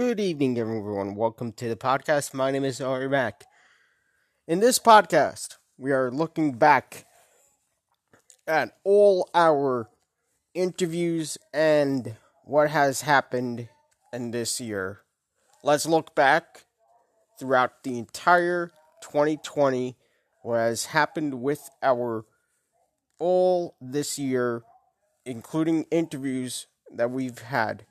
Good evening, everyone. Welcome to the podcast. My name is Ari Mack. In this podcast, we are looking back at all our interviews and what has happened in this year. Let's look back throughout the entire 2020, what has happened with our all this year, including interviews that we've had.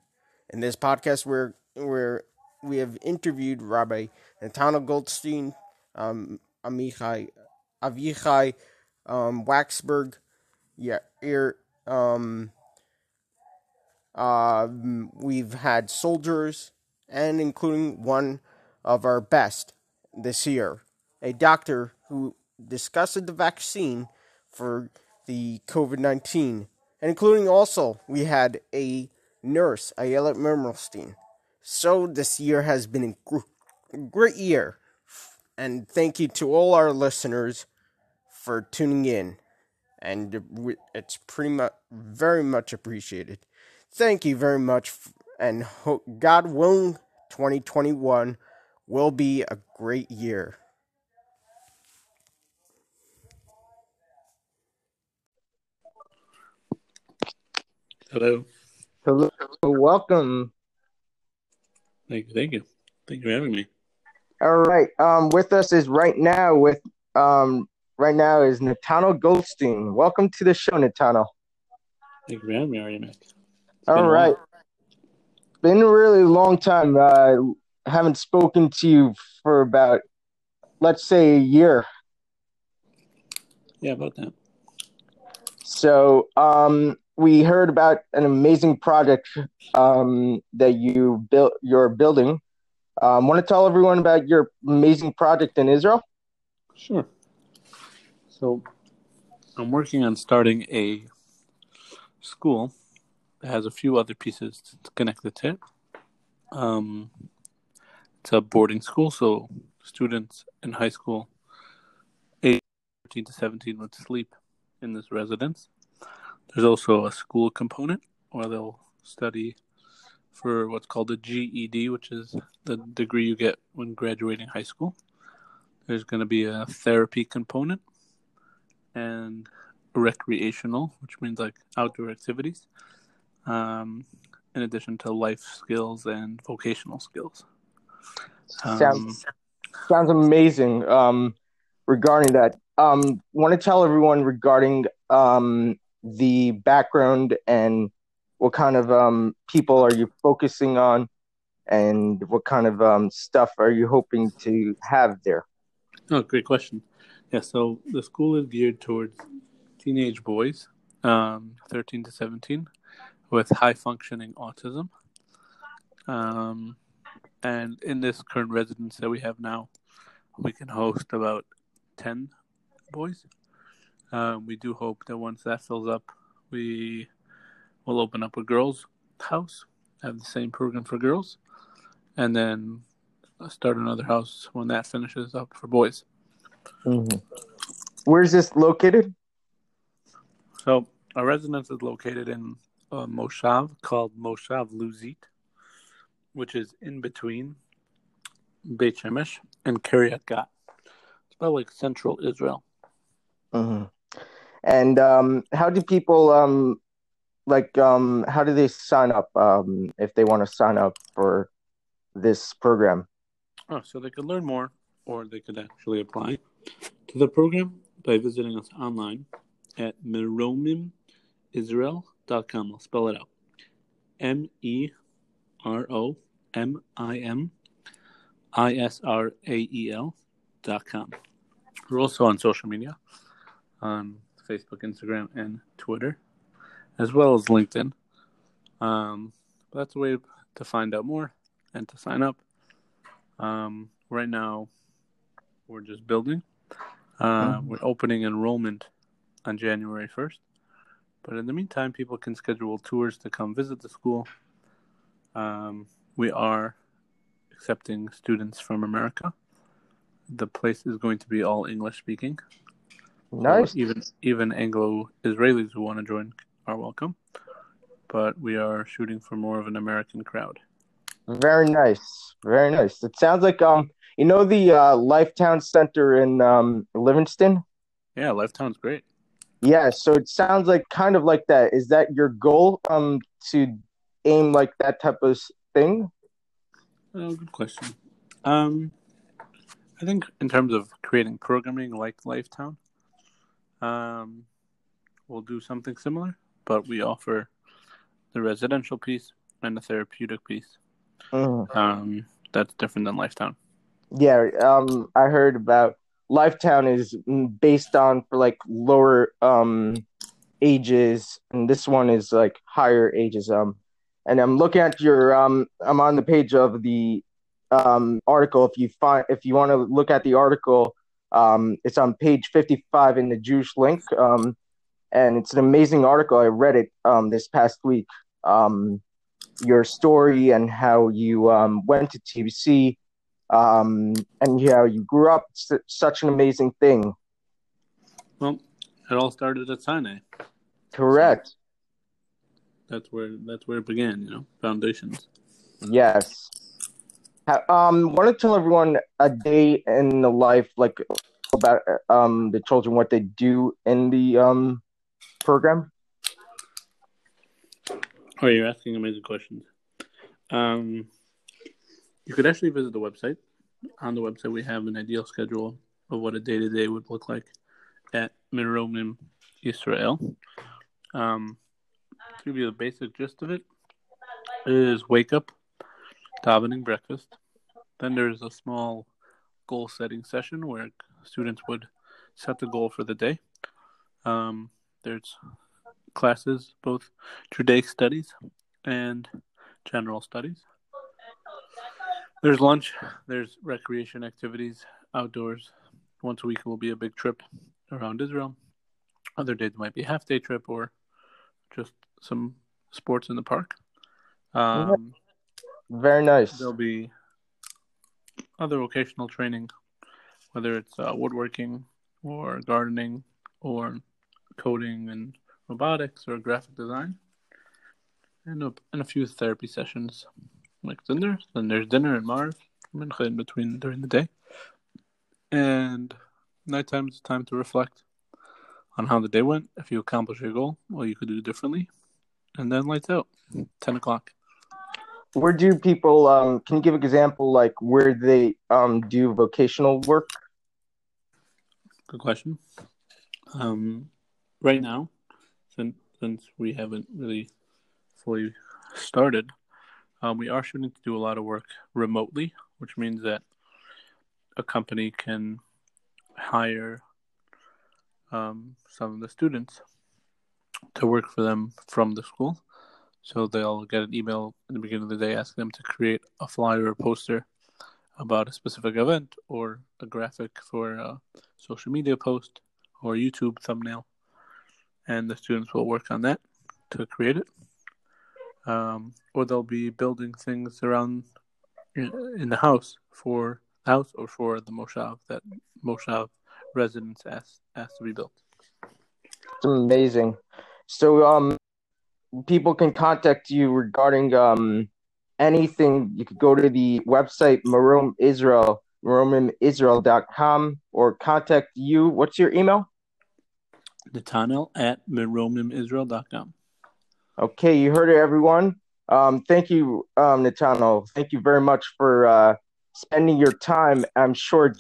In this podcast, we're where we have interviewed Rabbi Natanel Goldstein, um, Amichai, Avichai, um, Waxberg, yeah, here, um, uh, we've had soldiers, and including one of our best this year, a doctor who discussed the vaccine for the COVID 19, and including also we had a nurse, Ayelet Mermelstein. So this year has been a great year. And thank you to all our listeners for tuning in. And it's pretty much very much appreciated. Thank you very much. And God willing, 2021 will be a great year. Hello. Hello. Welcome Thank you, thank you, thank you for having me. All right. Um, with us is right now with um right now is Natanel Goldstein. Welcome to the show, Natanel. Thank you for having me, Ari All right. Been a really long time. Uh, haven't spoken to you for about, let's say, a year. Yeah, about that. So, um, we heard about an amazing project um, that you built. You're building. Um, Want to tell everyone about your amazing project in Israel? Sure. So, I'm working on starting a school that has a few other pieces connected to it. Um, it's a boarding school, so students in high school, age 13 to 17, would sleep in this residence there's also a school component where they'll study for what's called a GED, which is the degree you get when graduating high school. There's going to be a therapy component and recreational, which means like outdoor activities, um, in addition to life skills and vocational skills. Um, sounds, sounds amazing um, regarding that. Um, want to tell everyone regarding um, the background and what kind of um, people are you focusing on and what kind of um, stuff are you hoping to have there? Oh, great question. Yeah, so the school is geared towards teenage boys, um, 13 to 17, with high functioning autism. Um, and in this current residence that we have now, we can host about 10 boys. Um, we do hope that once that fills up, we will open up a girls' house, have the same program for girls, and then start another house when that finishes up for boys. Mm-hmm. Where's this located? So our residence is located in a moshav called Moshav Luzit, which is in between Beit Shemesh and Kiryat Gat. It's about like central Israel. Mm-hmm. And um, how do people um, like um, how do they sign up um, if they want to sign up for this program? Oh, so they could learn more, or they could actually apply to the program by visiting us online at meromimisrael.com. I'll spell it out: M E R O M I M I S R A E L dot com. We're also on social media on Facebook, Instagram, and Twitter, as well as LinkedIn. Um, that's a way to find out more and to sign up. Um, right now, we're just building. Uh, mm-hmm. We're opening enrollment on January 1st. But in the meantime, people can schedule tours to come visit the school. Um, we are accepting students from America. The place is going to be all English speaking. Nice. even even Anglo Israelis who want to join are welcome, but we are shooting for more of an American crowd. Very nice. Very nice. It sounds like um you know the uh Lifetown Center in um Livingston? Yeah, Lifetown's great. Yeah, so it sounds like kind of like that. Is that your goal um to aim like that type of thing? Oh, good question. Um, I think in terms of creating programming like Lifetown, um, we'll do something similar, but we offer the residential piece and the therapeutic piece. Mhm. Um, that's different than Lifetown. Yeah, um I heard about Lifetown is mm, based on for like lower um ages and this one is like higher ages um and I'm looking at your um I'm on the page of the um article if you find if you want to look at the article um it's on page 55 in the Jewish link um and it's an amazing article I read it um this past week um your story and how you um went to TBC um and how you grew up it's such an amazing thing Well, it all started at Sinai. correct That's where that's where it began. You know, foundations. Yes. Um, want to tell everyone a day in the life, like about um the children, what they do in the um program. Oh, you're asking amazing questions. Um, you could actually visit the website. On the website, we have an ideal schedule of what a day to day would look like at Meromim Israel. Um, to give you the basic gist of it, is wake up, davening breakfast. Then there's a small goal setting session where students would set the goal for the day. Um, there's classes, both Judaic studies and general studies. There's lunch, there's recreation activities outdoors. Once a week will be a big trip around Israel. Other days might be a half day trip or just some sports in the park. Um, Very nice. there'll be other vocational training, whether it's uh, woodworking or gardening or coding and robotics or graphic design, and a, and a few therapy sessions like dinner. Then there's dinner and Mars in between during the day, and nighttime is time to reflect on how the day went. If you accomplish your goal, what you could do differently, and then lights out. Ten o'clock. Where do people um can you give an example like where they um do vocational work? Good question. Um, right now, since since we haven't really fully started, um, we are shooting to do a lot of work remotely, which means that a company can hire um, some of the students to work for them from the school. So they'll get an email in the beginning of the day asking them to create a flyer or poster about a specific event or a graphic for a social media post or YouTube thumbnail. And the students will work on that to create it. Um, or they'll be building things around in, the house for the house or for the Moshav that Moshav residents asked, asked to be built. Amazing. So um people can contact you regarding um anything. You could go to the website Marom Israel, maromimisrael.com or contact you. What's your email? Natanel at meromimisrael.com. Okay, you heard it, everyone. Um, thank you, um, Nathaniel. Thank you very much for uh, spending your time. I'm sure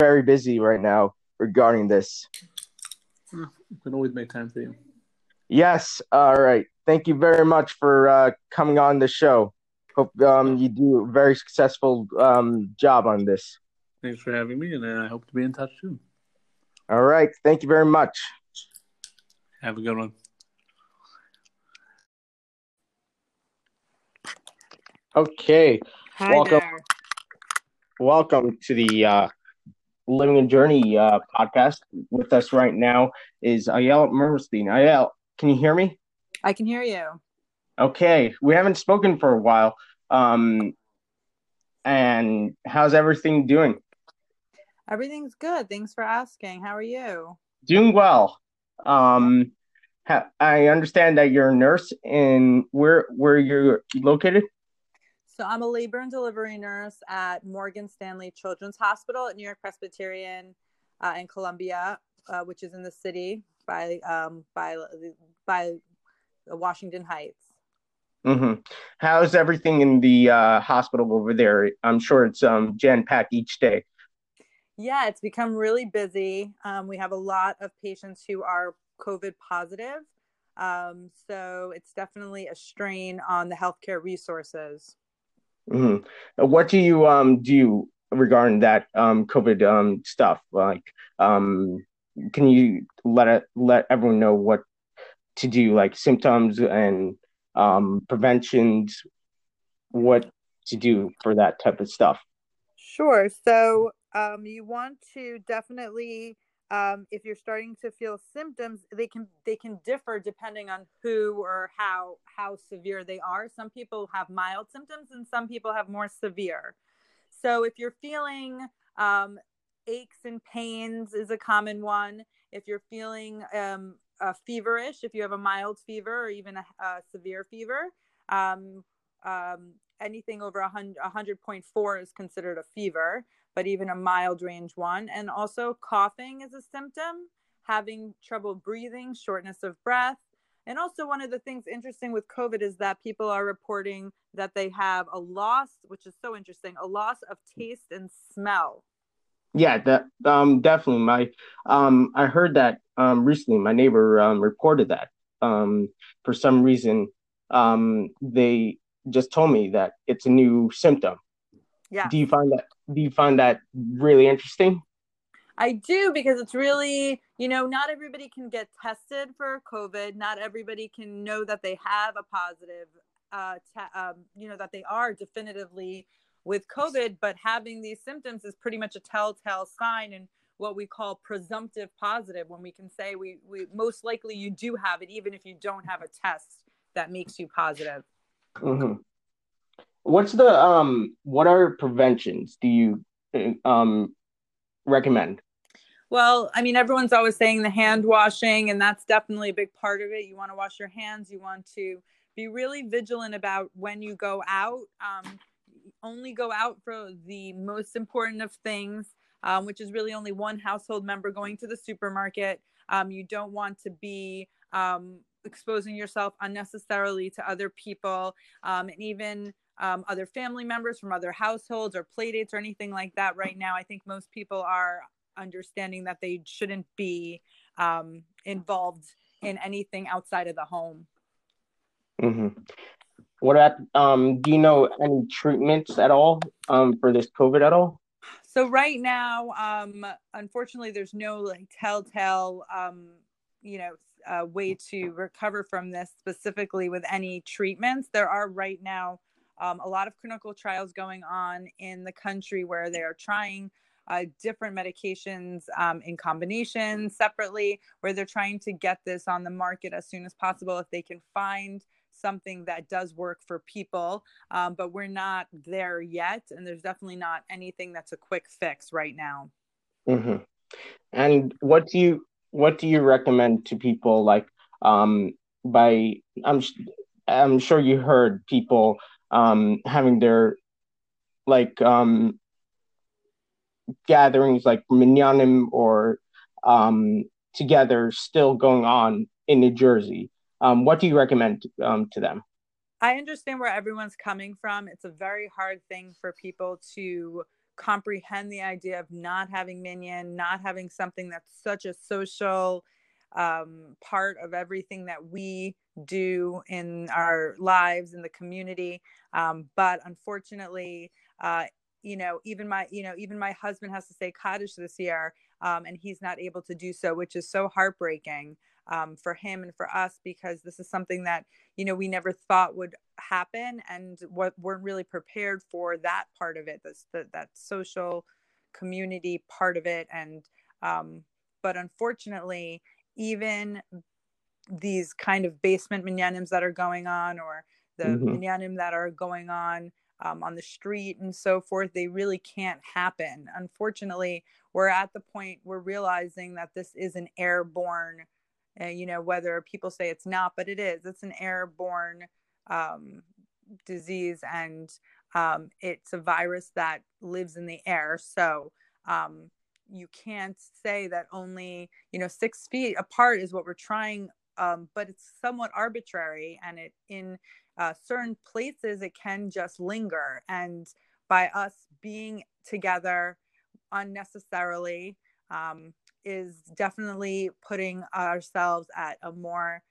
very busy right now regarding this. You can always make time for you. Yes, all right. Thank you very much for uh, coming on the show. Hope um, you do a very successful um, job on this. Thanks for having me, and I hope to be in touch soon. All right. Thank you very much. Have a good one. Okay. Hi Welcome. there. Welcome to the uh, Living a Journey uh, podcast. With us right now is Ayel Mermelstein. Ayel, can you hear me? I can hear you. Okay. We haven't spoken for a while. Um, and how's everything doing? Everything's good. Thanks for asking. How are you? Doing well. Um, ha- I understand that you're a nurse in where where you're located. So I'm a labor and delivery nurse at Morgan Stanley Children's Hospital at New York Presbyterian uh, in Columbia, uh, which is in the city by um, by by Washington Heights. Mm-hmm. How's everything in the uh, hospital over there? I'm sure it's um, jam packed each day. Yeah, it's become really busy. Um, we have a lot of patients who are COVID positive. Um, so it's definitely a strain on the healthcare resources. Mm-hmm. What do you um, do regarding that um, COVID um, stuff? Like, um, can you let it, let everyone know what to do, like symptoms and um, preventions, what to do for that type of stuff? Sure. So um, you want to definitely um, if you're starting to feel symptoms they can they can differ depending on who or how how severe they are some people have mild symptoms and some people have more severe so if you're feeling um, aches and pains is a common one if you're feeling um, uh, feverish if you have a mild fever or even a, a severe fever um, um, anything over 100, 100.4 is considered a fever but even a mild range one. And also, coughing is a symptom, having trouble breathing, shortness of breath. And also, one of the things interesting with COVID is that people are reporting that they have a loss, which is so interesting, a loss of taste and smell. Yeah, that um definitely. My um I heard that um recently. My neighbor um reported that um for some reason um they just told me that it's a new symptom. Yeah. Do you find that do you find that really interesting? I do because it's really, you know, not everybody can get tested for COVID. Not everybody can know that they have a positive, uh, te- um, you know, that they are definitively with COVID. But having these symptoms is pretty much a telltale sign and what we call presumptive positive when we can say we, we most likely you do have it, even if you don't have a test that makes you positive. Mm-hmm. What's the um? What are preventions? Do you um recommend? Well, I mean, everyone's always saying the hand washing, and that's definitely a big part of it. You want to wash your hands. You want to be really vigilant about when you go out. Um, only go out for the most important of things, um, which is really only one household member going to the supermarket. Um, you don't want to be um, exposing yourself unnecessarily to other people, um, and even um, other family members from other households or playdates or anything like that right now. I think most people are understanding that they shouldn't be um, involved in anything outside of the home. Mm-hmm. What about, um, do you know any treatments at all um, for this COVID at all? So right now, um, unfortunately, there's no like telltale, um, you know, uh, way to recover from this specifically with any treatments. There are right now um, a lot of clinical trials going on in the country where they are trying uh, different medications um, in combination separately, where they're trying to get this on the market as soon as possible if they can find something that does work for people. Um, but we're not there yet, and there's definitely not anything that's a quick fix right now. Mm-hmm. And what do you what do you recommend to people like um, by I'm I'm sure you heard people um, having their like um, gatherings like minyanim or um, together still going on in New Jersey. Um, what do you recommend um, to them? I understand where everyone's coming from. It's a very hard thing for people to comprehend the idea of not having minyan, not having something that's such a social um, part of everything that we do in our lives in the community. Um, but unfortunately, uh, you know, even my, you know, even my husband has to say Kaddish this year, um, and he's not able to do so, which is so heartbreaking um, for him and for us because this is something that you know we never thought would happen, and what weren't really prepared for that part of it, this the, that social community part of it, and um, but unfortunately, even these kind of basement minyanims that are going on or the mm-hmm. minyanim that are going on um, on the street and so forth they really can't happen unfortunately we're at the point we're realizing that this is an airborne uh, you know whether people say it's not but it is it's an airborne um, disease and um, it's a virus that lives in the air. So um, you can't say that only you know six feet apart is what we're trying, um, but it's somewhat arbitrary, and it in uh, certain places it can just linger. And by us being together unnecessarily um, is definitely putting ourselves at a more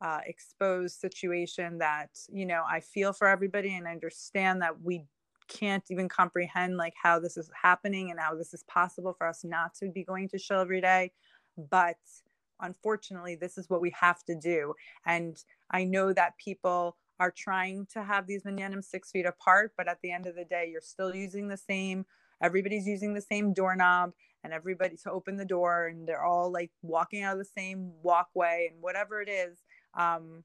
uh, exposed situation that you know i feel for everybody and understand that we can't even comprehend like how this is happening and how this is possible for us not to be going to show every day. But unfortunately this is what we have to do. And i know that people are trying to have these minyanim six feet apart but at the end of the day you're still using the same everybody's using the same doorknob and everybody to open the door and they're all like walking out of the same walkway and whatever it is um,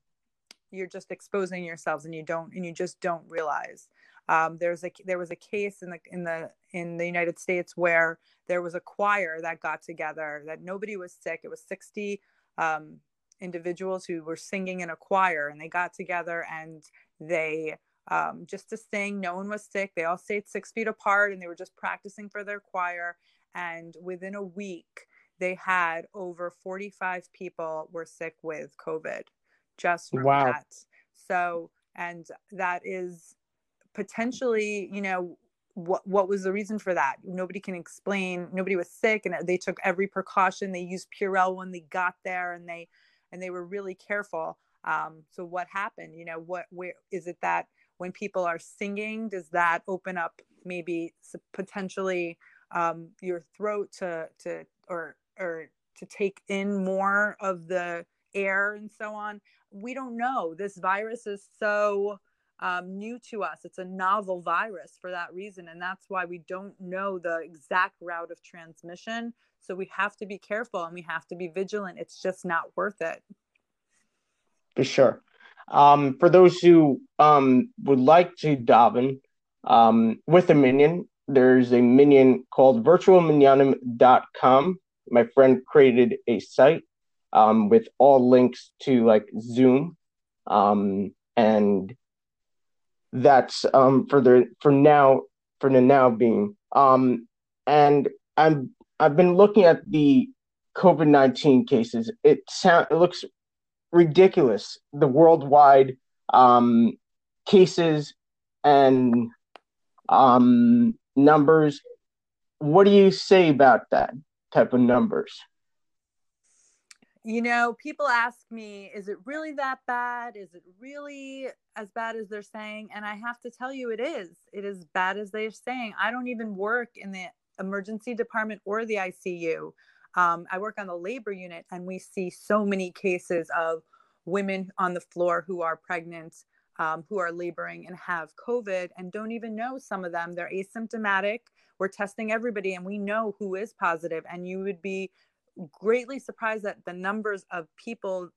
you're just exposing yourselves and you don't and you just don't realize. Um, there's a there was a case in the in the in the United States where there was a choir that got together that nobody was sick. It was 60 um, individuals who were singing in a choir and they got together and they um, just to sing no one was sick. They all stayed six feet apart and they were just practicing for their choir and within a week they had over 45 people were sick with covid just from wow. that. So and that is potentially you know what what was the reason for that? Nobody can explain. Nobody was sick and they took every precaution. They used purell when they got there and they and they were really careful. Um, so what happened? You know what where is it that when people are singing does that open up maybe potentially um, your throat to to or or to take in more of the air and so on. We don't know. This virus is so um, new to us. It's a novel virus for that reason and that's why we don't know the exact route of transmission. So we have to be careful and we have to be vigilant. It's just not worth it. For sure. Um, for those who um, would like to daven um, with a minyan there's a minyan called virtualminyanim.com. My friend created a site um, with all links to like Zoom, um, and that's um, for the for now for the now being. Um, and I'm I've been looking at the COVID nineteen cases. It sound it looks ridiculous. The worldwide um, cases and um, numbers. What do you say about that type of numbers? You know, people ask me, is it really that bad? Is it really as bad as they're saying? And I have to tell you, it is. It is bad as they're saying. I don't even work in the emergency department or the ICU. Um, I work on the labor unit, and we see so many cases of women on the floor who are pregnant um, who are laboring and have COVID and don't even know some of them. They're asymptomatic. We're testing everybody and we know who is positive. And you would be greatly surprised at the numbers of people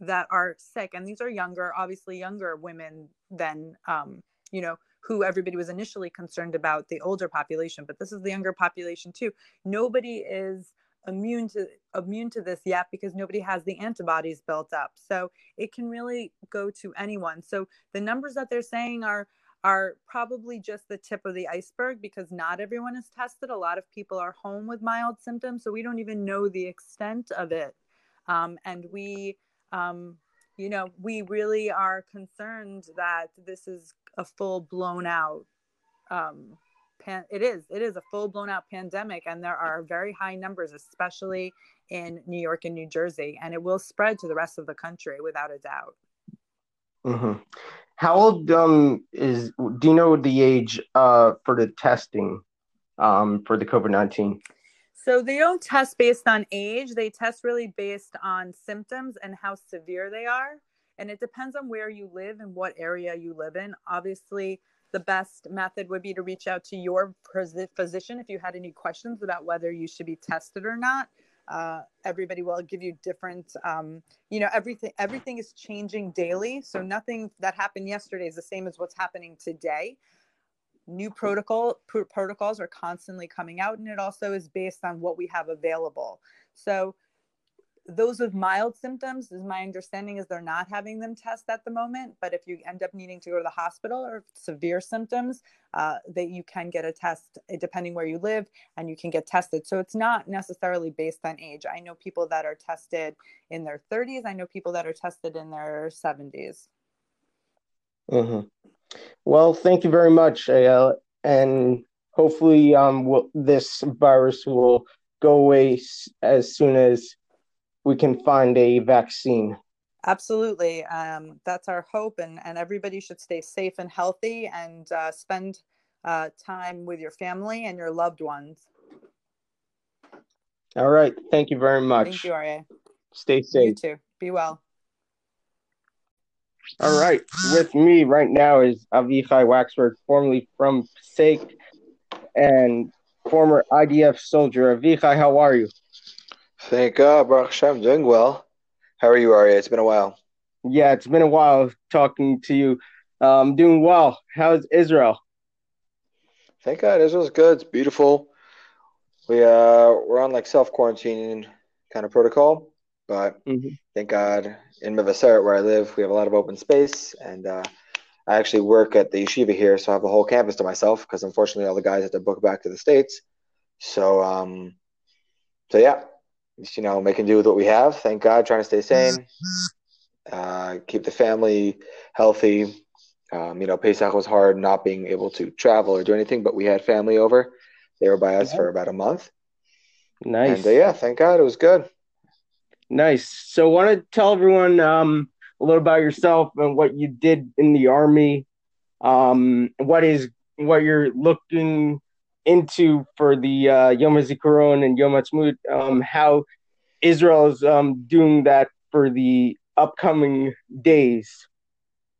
that are sick. And these are younger, obviously younger women than, um, you know, who everybody was initially concerned about the older population, but this is the younger population too. Nobody is immune to immune to this yet because nobody has the antibodies built up. So it can really go to anyone. So the numbers that they're saying are are probably just the tip of the iceberg because not everyone is tested. A lot of people are home with mild symptoms so we don't even know the extent of it. Um, and we um, you know we really are concerned that this is a full blown out um, pan- it is it is a full blown out pandemic and there are very high numbers especially in new york and new jersey and it will spread to the rest of the country without a doubt. Mm-hmm. how old um is do you know the age uh for the testing um for the covid-19 so they don't test based on age they test really based on symptoms and how severe they are and it depends on where you live and what area you live in. Obviously the best method would be to reach out to your physician if you had any questions about whether you should be tested or not. Uh, everybody will give you different, um, you know, everything, everything is changing daily. So nothing that happened yesterday is the same as what's happening today. New protocol pr- protocols are constantly coming out, and it also is based on what we have available. So those with mild symptoms is my understanding is they're not having them test at the moment but if you end up needing to go to the hospital or severe symptoms uh, that you can get a test eh, depending where you live and you can get tested so it's not necessarily based on age i know people that are tested in their 30s i know people that are tested in their 70s mm-hmm. well thank you very much Ayala. and hopefully um, we'll, this virus will go away as soon as we can find a vaccine. Absolutely. Um, that's our hope, and, and everybody should stay safe and healthy and uh, spend uh, time with your family and your loved ones. All right. Thank you very much. Thank you, Arya. Stay safe. You too. Be well. All right. With me right now is Avichai Waxberg, formerly from Passaic and former IDF soldier. Avichai, how are you? Thank God, Baruch Hashem, doing well. How are you, Arya? It's been a while. Yeah, it's been a while talking to you. Um, doing well. How's Israel? Thank God, Israel's good. It's beautiful. We uh we're on like self quarantine kind of protocol, but mm-hmm. thank God in Mevaseret where I live, we have a lot of open space, and uh, I actually work at the yeshiva here, so I have the whole campus to myself because unfortunately all the guys have to book back to the states. So um, so yeah, just, you know, making do with what we have. Thank God, trying to stay sane, uh, keep the family healthy. Um, you know, Pesach was hard not being able to travel or do anything, but we had family over. They were by us yeah. for about a month. Nice. And uh, yeah, thank God it was good. Nice. So, want to tell everyone um, a little about yourself and what you did in the army. Um, what is what you're looking into for the uh, Yom HaZikaron and Yom Ha'atzmaut, um, how Israel is um, doing that for the upcoming days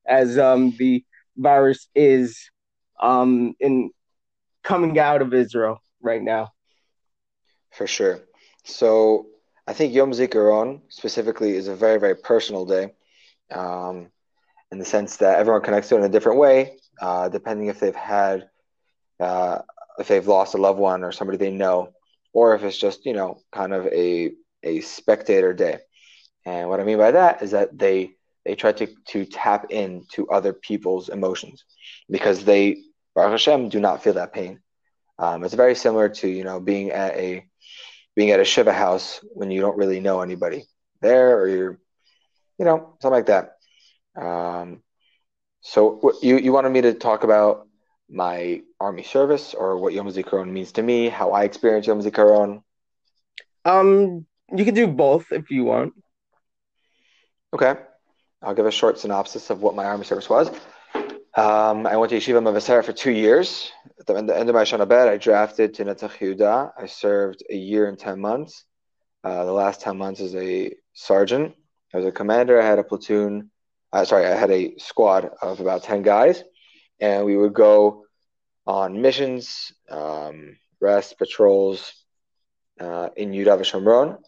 as um, the virus is um, in coming out of Israel right now. For sure. So I think Yom Zikaron specifically is a very, very personal day um, in the sense that everyone connects to it in a different way, uh, depending if they've had uh, if they've lost a loved one or somebody they know, or if it's just you know kind of a a spectator day. And what I mean by that is that they they try to to tap into other people's emotions because they Baruch Hashem do not feel that pain. Um, it's very similar to you know being at a being at a shiva house when you don't really know anybody there or you're you know something like that. Um, so you you wanted me to talk about my army service or what Yom Zikaron means to me, how I experience Yom Zikaron? Um, you can do both if you want. Okay. I'll give a short synopsis of what my army service was. Um, I went to Yeshiva Mevaseret for two years. At the, end of my Shana Bet, I drafted to Netzach Yehuda. I served a year and 10 months. Uh, the last 10 months as a sergeant. I was a commander. I had a platoon. Uh, sorry, I had a squad of about 10 guys. And we would go on missions, um, rest, patrols uh, in Yudav Shomron.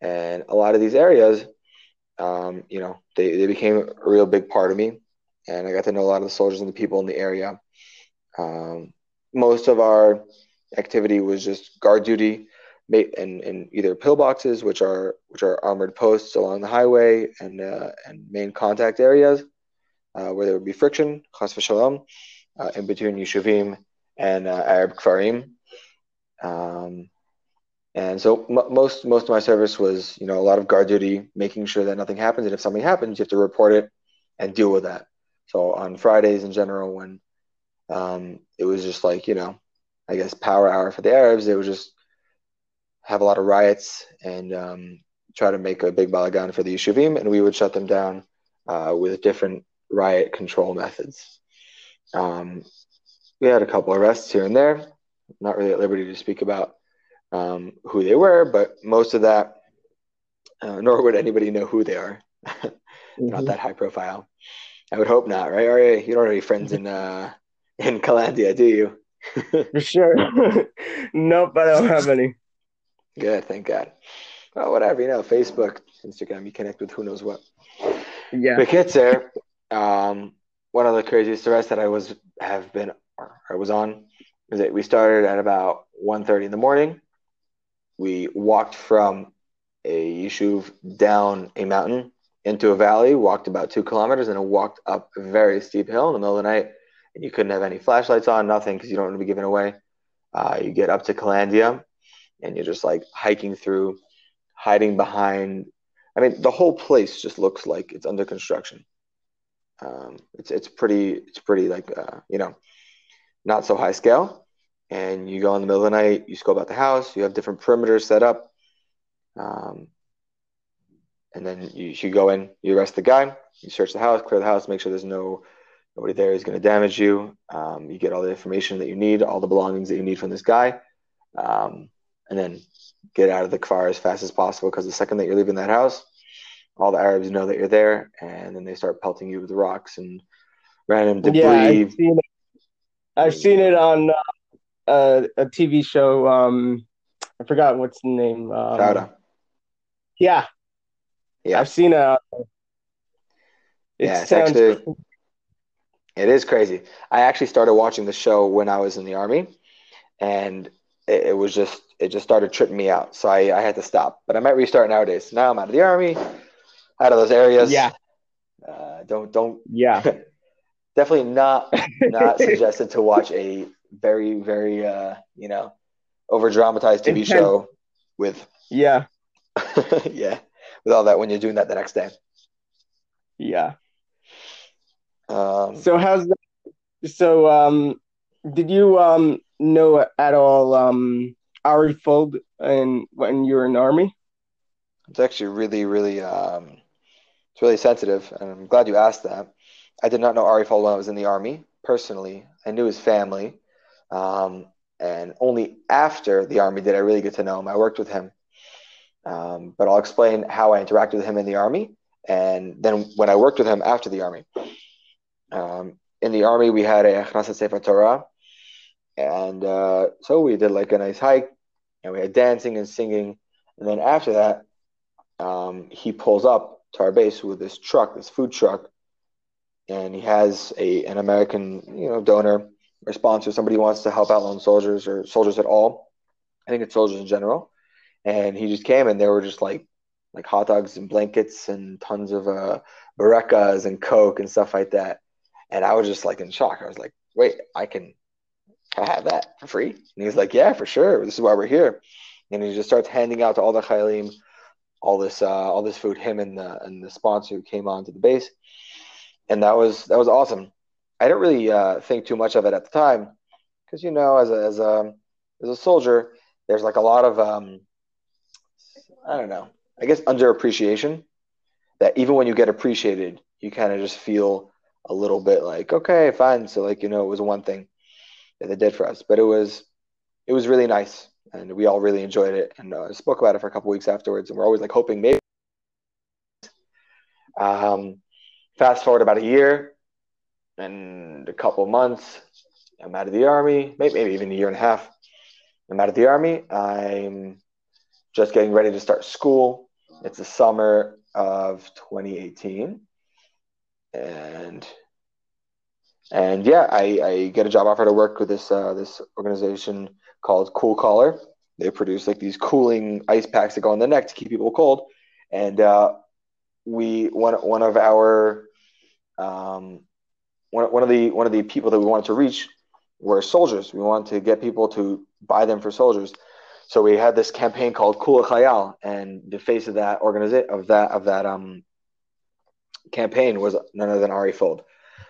And a lot of these areas, um, you know, they, they became a real big part of me. And I got to know a lot of the soldiers and the people in the area. Um, most of our activity was just guard duty and, in either pillboxes, which are which are armored posts along the highway and uh, and main contact areas, uh, where there would be friction, chas v'shalom, uh, in between Yeshuvim and uh, Arab Kfarim. Um, and so m- most most of my service was, you know, a lot of guard duty, making sure that nothing happens, and if something happens, you have to report it and deal with that. So on Fridays in general, when um, it was just like, you know, I guess power hour for the Arabs, it would just have a lot of riots and um, try to make a big balagan for the Yeshuvim, and we would shut them down uh, with different riot control methods. Um, we had a couple arrests here and there. Not really at liberty to speak about um, who they were, but most of that, uh, nor would anybody know who they are. mm-hmm. Not that high profile. I would hope not, right? Aria, you don't have any friends in uh, in Calandia, do you? For sure. nope, I don't have any. Good, thank God. Well, whatever, you know, Facebook, Instagram, you connect with who knows what. Yeah. The kids there. Um, one of the craziest arrests that I was have been I was on is that we started at about 1.30 in the morning. We walked from a yishuv down a mountain into a valley, walked about two kilometers, and walked up a very steep hill in the middle of the night. And you couldn't have any flashlights on, nothing, because you don't want to be given away. Uh, you get up to Kalandia, and you're just like hiking through, hiding behind. I mean, the whole place just looks like it's under construction. Um, it's it's pretty it's pretty like uh, you know, not so high scale. And you go in the middle of the night, you scope out the house. You have different perimeters set up. Um, and then you, you go in, you arrest the guy, you search the house, clear the house, make sure there's no nobody there who's going to damage you. Um, you get all the information that you need, all the belongings that you need from this guy, um, and then get out of the car as fast as possible. Because the second that you're leaving that house, all the Arabs know that you're there, and then they start pelting you with rocks and random debris. Yeah, I've seen it, I've seen it on uh, a TV show. Um, I forgot what's the name. Um, Fauda. Yeah, Yeah, I've seen it. It Yeah, it's sounds actually- it is crazy. I actually started watching the show when I was in the army, and it, it was just it just started tripping me out. So I, I had to stop. But I might restart nowadays. Now I'm out of the army, out of those areas. Yeah. Uh, don't don't yeah, definitely not not suggested to watch a very very uh, you know over dramatized TV Intense. show with yeah, yeah with all that when you're doing that the next day. yeah. Um, So how's that? So um, did you um know at all um Ari Fuld and when you were in the army? It's actually really, really, um, it's really sensitive, and I'm glad you asked that. I did not know Ari Fuld when I was in the army personally. I knew his family, um, and only after the army did I really get to know him. I worked with him, um, but I'll explain how I interacted with him in the army, and then when I worked with him after the army. Um, in the army, we had a Achnasat Sefer Torah, and uh, so we did like a nice hike, and we had dancing and singing, and then after that um, he pulls up base with this truck, this food truck, and he has a an American, you know, donor or sponsor, somebody who wants to help out lone soldiers or soldiers at all. I think it's soldiers in general. And he just came, and there were just like like hot dogs and blankets and tons of uh, barekas and coke and stuff like that. And I was just like in shock. I was like, "Wait, I can, I have that for free?" And he's like, "Yeah, for sure. This is why we're here." And he just starts handing out to all the chayalim all this uh, all this food. Him and the and the sponsor who came on to the base, and that was that was awesome. I didn't really uh, think too much of it at the time because you know, as a as a as a soldier, there's like a lot of um, I don't know. I guess underappreciation. That even when you get appreciated, you kind of just feel a little bit like, okay, fine. So like you know, it was one thing that they did for us, but it was it was really nice, and we all really enjoyed it. And uh, spoke about it for a couple weeks afterwards, and we're always like hoping maybe. Um, fast forward about a year and a couple months, I'm out of the army, maybe, maybe even a year and a half. I'm out of the army. I'm just getting ready to start school. It's the summer of 2018, and and yeah, I, I get a job offer to work with this uh, this organization called Cool Collar. They produce like these cooling ice packs that go on the neck to keep people cold, and uh, we one one of our um, one, one of the one of the people that we wanted to reach were soldiers. We wanted to get people to buy them for soldiers. So we had this campaign called Kula Khayal, and the face of that organization of that of that um, campaign was none other than Ari Fuld.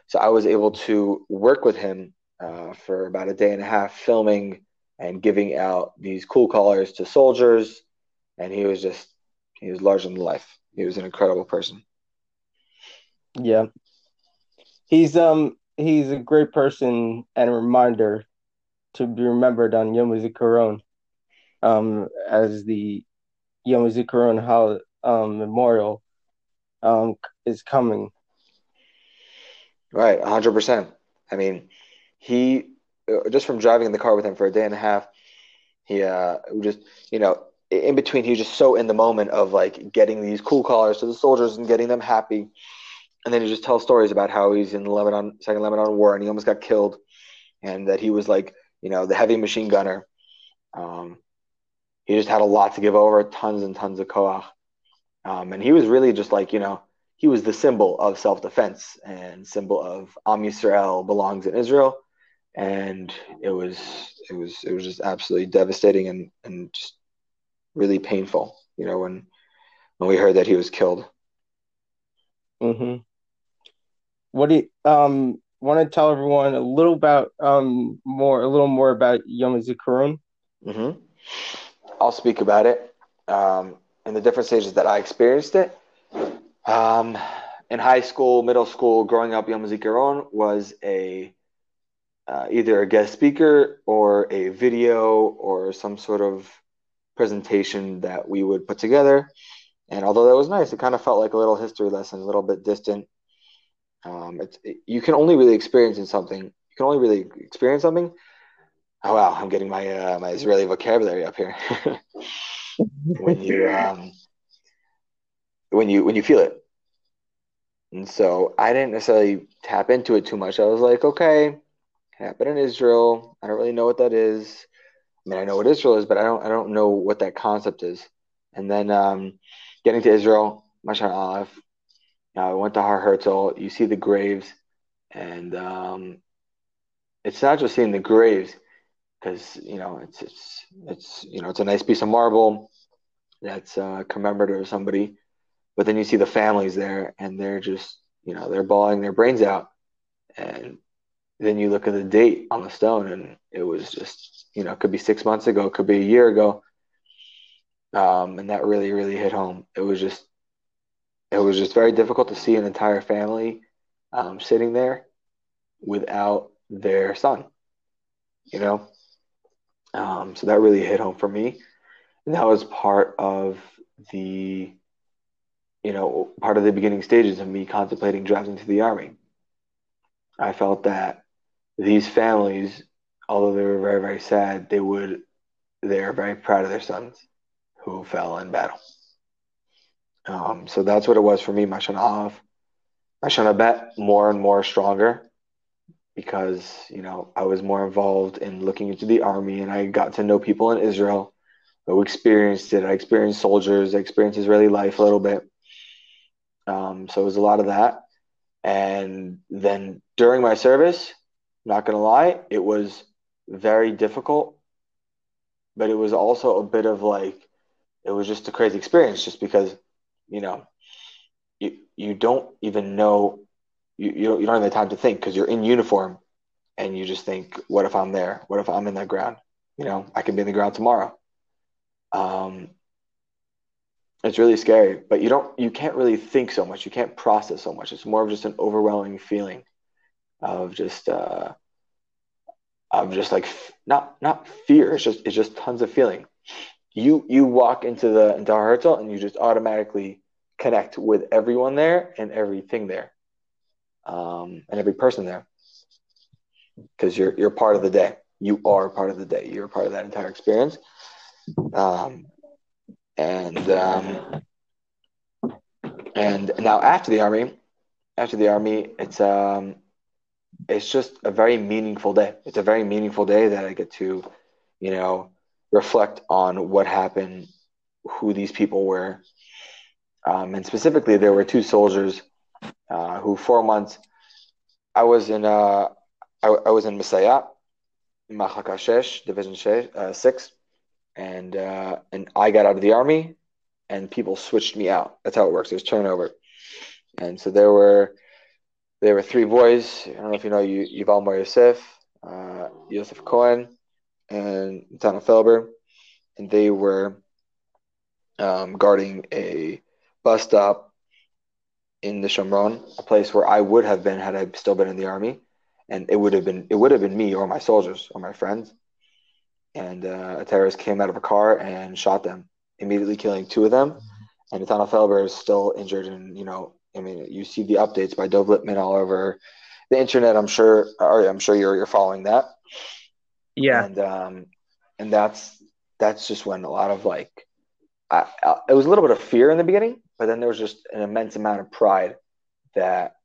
So I was able to work with him uh, for about a day and a half, filming and giving out these cool collars to soldiers, and he was just he was larger than life. He was an incredible person. Yeah. He's um he's a great person and a reminder to be remembered on Yom HaZikaron um as the Yom HaZikaron hol- um memorial um is coming. Right, hundred percent. I mean, he just from driving in the car with him for a day and a half, he uh just you know in between he was just so in the moment of like getting these cool collars to the soldiers and getting them happy, and then he just tells stories about how he's in the Lebanon Second Lebanon War and he almost got killed, and that he was like you know the heavy machine gunner, um, he just had a lot to give over, tons and tons of koach. Um, and he was really just like, you know, he was the symbol of self-defense and symbol of Am Yisrael belongs in Israel. And it was, it was, it was just absolutely devastating and, and just really painful, you know, when, when we heard that he was killed. Mm-hmm. What do you um want to tell everyone a little about um more a little more about Yom Zikaron? Mm-hmm. I'll speak about it um, in the different stages that I experienced it. Um, in high school, middle school, growing up, Yom Zikaron was a uh, either a guest speaker or a video or some sort of presentation that we would put together. And although that was nice, it kind of felt like a little history lesson, a little bit distant. Um, it's, it, you can only really experience in something. You can only really experience something. Oh wow, I'm getting my uh, my Israeli vocabulary up here. when you um, when you when you feel it, and so I didn't necessarily tap into it too much. I was like, okay, happened in Israel. I don't really know what that is. I mean, I know what Israel is, but I don't I don't know what that concept is. And then um, getting to Israel, Mashan Aleph, I went to Har Herzl. You see the graves, and um, it's not just seeing the graves, because you know it's it's it's you know it's a nice piece of marble that's uh, commemorative of somebody, but then you see the families there, and they're just you know they're bawling their brains out, and then you look at the date on the stone, and it was just you know it could be six months ago, it could be a year ago, um, and that really really hit home. It was just it was just very difficult to see an entire family um, sitting there without their son. You know, um, so that really hit home for me, and that was part of the, you know, part of the beginning stages of me contemplating drafting to the army. I felt that these families, although they were very very sad, they would they are very proud of their sons who fell in battle. Um, so that's what it was for me, my Shana Av. My Shana Bet more and more stronger because, you know, I was more involved in looking into the army and I got to know people in Israel who experienced it. I experienced soldiers, I experienced Israeli life a little bit. Um, so it was a lot of that. And then during my service, not going to lie, it was very difficult, but it was also a bit of like, it was just a crazy experience just because you know, you you don't even know you you don't, you don't have the time to think because you're in uniform and you just think, what if I'm there? What if I'm in that ground? You know, I can be in the ground tomorrow. Um, it's really scary, but you don't you can't really think so much. You can't process so much. It's more of just an overwhelming feeling of just uh, of just like not not fear. It's just it's just tons of feeling you you walk into the into Herzl and you just automatically connect with everyone there and everything there, um, and every person there, because you're you're part of the day. You are part of the day. You're part of that entire experience. Um, and um, and now after the army, after the army, it's um, it's just a very meaningful day. It's a very meaningful day that I get to, you know, reflect on what happened, who these people were. Um, and specifically, there were two soldiers uh, who, four months, I was in, uh, I, I was in Messiah, Machakashesh, Division uh, 6, and, uh, and I got out of the army, and people switched me out. That's how it works. There's turnover. And so there were there were three boys. I don't know if you know Yuval Mor Yosef, uh, Yosef Cohen, and Donna Felber, and they were um, guarding a bus stop in the Shomron, a place where I would have been had I still been in the army, and it would have been it would have been me or my soldiers or my friends. And uh, a terrorist came out of a car and shot them, immediately killing two of them. And Natanel Felber is still injured, and you know, I mean, you see the updates by Dov Lipman all over the internet. I'm sure, or I'm sure you're you're following that. Yeah. And um, and that's that's just when a lot of like, I, I, it was a little bit of fear in the beginning, but then there was just an immense amount of pride that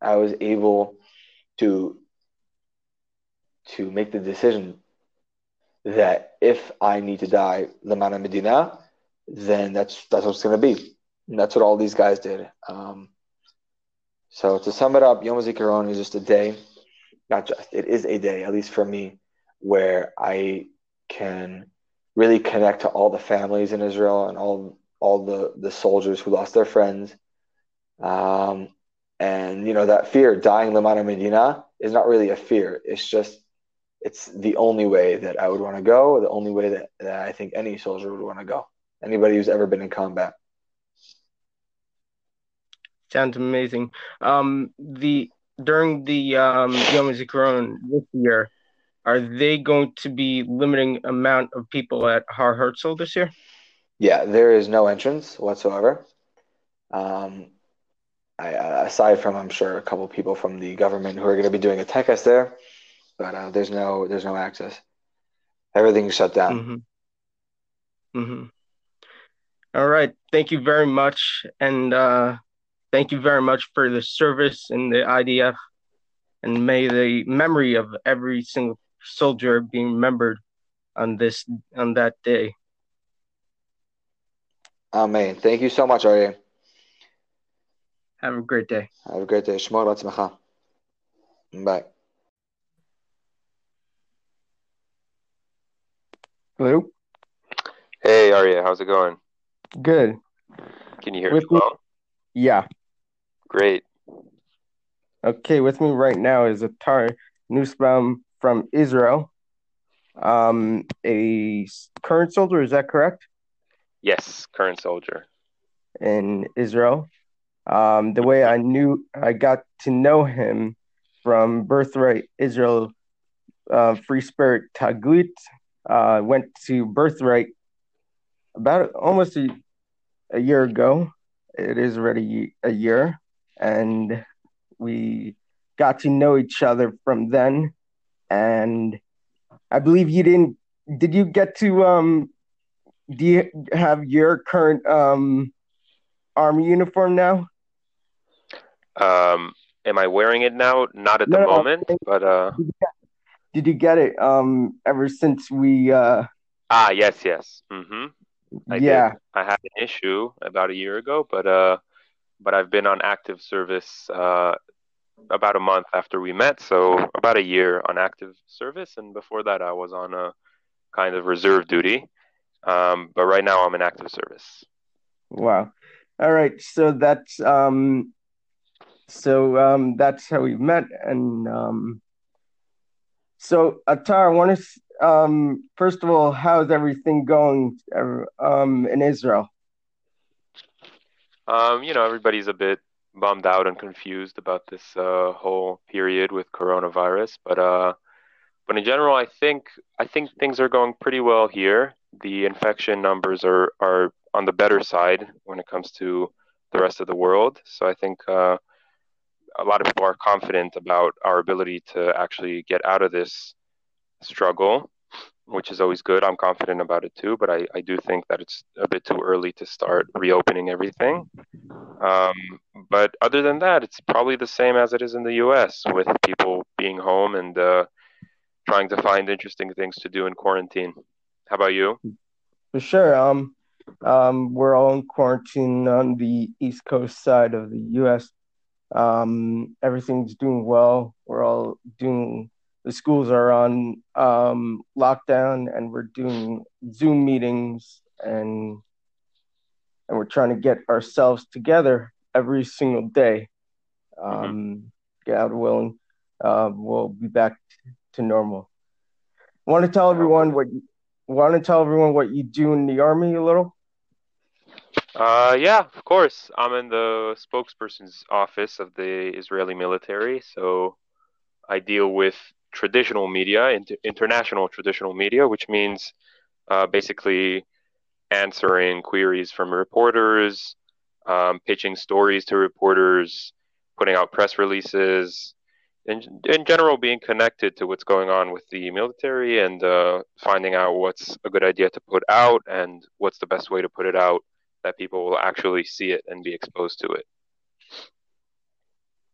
I was able to to make the decision that if I need to die Lamana Medina, then that's that's what's going to be. And that's what all these guys did. Um, so to sum it up, Yom HaZikaron is just a day, not just, it is a day, at least for me, where I can really connect to all the families in Israel and all all the, the soldiers who lost their friends. Um, and, you know, that fear, dying Lamana Medina, is not really a fear. It's just, it's the only way that I would want to go, the only way that, that I think any soldier would want to go. Anybody who's ever been in combat. Sounds amazing. Um, the during the um, Yom Zikaron this year, are they going to be limiting amount of people at Har Herzl this year? Yeah, there is no entrance whatsoever. Um, I, aside from I'm sure a couple people from the government who are going to be doing a tekes there, but uh, there's no there's no access. Everything's shut down. Mm-hmm. Mm-hmm. All right. Thank you very much, and uh, thank you very much for the service in the IDF, and may the memory of every single soldier be remembered on this on that day. Amen. Thank you so much, Aryeh. Have a great day. Have a great day. Shmor Bye. Hello. Hey, Aryeh, how's it going? Good. Can you hear with me well? Me, yeah. Great. Okay, with me right now is Atar Nussbaum from Israel. Um, a current soldier, is that correct? Yes, current soldier. In Israel. Um, the way I knew, I got to know him from Birthright Israel uh, Free Spirit Taglit. Uh, went to Birthright about almost a, a year ago. It is already a year, and we got to know each other from then. And I believe you didn't. Did you get to? Um, do you have your current um, army uniform now? Um, am I wearing it now? Not at the No, no, moment, but uh, Did you get it um ever since we uh ah, yes, yes. Mm-hmm. I yeah did. I had an issue about a year ago, but uh, but I've been on active service uh about a month after we met, so about a year on active service, and before that I was on a kind of reserve duty. Um, but right now I'm in active service. wow all right so that's um so um that's how we met and um so Atar I want to um first of all how's everything going uh, um in Israel Um, you know, everybody's a bit bummed out and confused about this uh, whole period with coronavirus, but uh, but in general, I think I think things are going pretty well here. The infection numbers are are on the better side when it comes to the rest of the world. So I think uh, a lot of people are confident about our ability to actually get out of this struggle, which is always good. I'm confident about it too, but I, I do think that it's a bit too early to start reopening everything. Um, but other than that, it's probably the same as it is in the US with people being home and uh, trying to find interesting things to do in quarantine. How about you? for sure um um we're all in quarantine on the east coast side of the US um everything's doing well we're all doing the schools are on um lockdown and we're doing Zoom meetings and and we're trying to get ourselves together every single day. Um God willing uh, we'll be back to normal. Want to tell everyone what you want to tell everyone what you do in the army a little? Uh, yeah, of course. I'm in the spokesperson's office of the Israeli military, so I deal with traditional media, inter- international traditional media, which means uh, basically answering queries from reporters, um, pitching stories to reporters, putting out press releases, in, in general, being connected to what's going on with the military and uh, finding out what's a good idea to put out and what's the best way to put it out that people will actually see it and be exposed to it.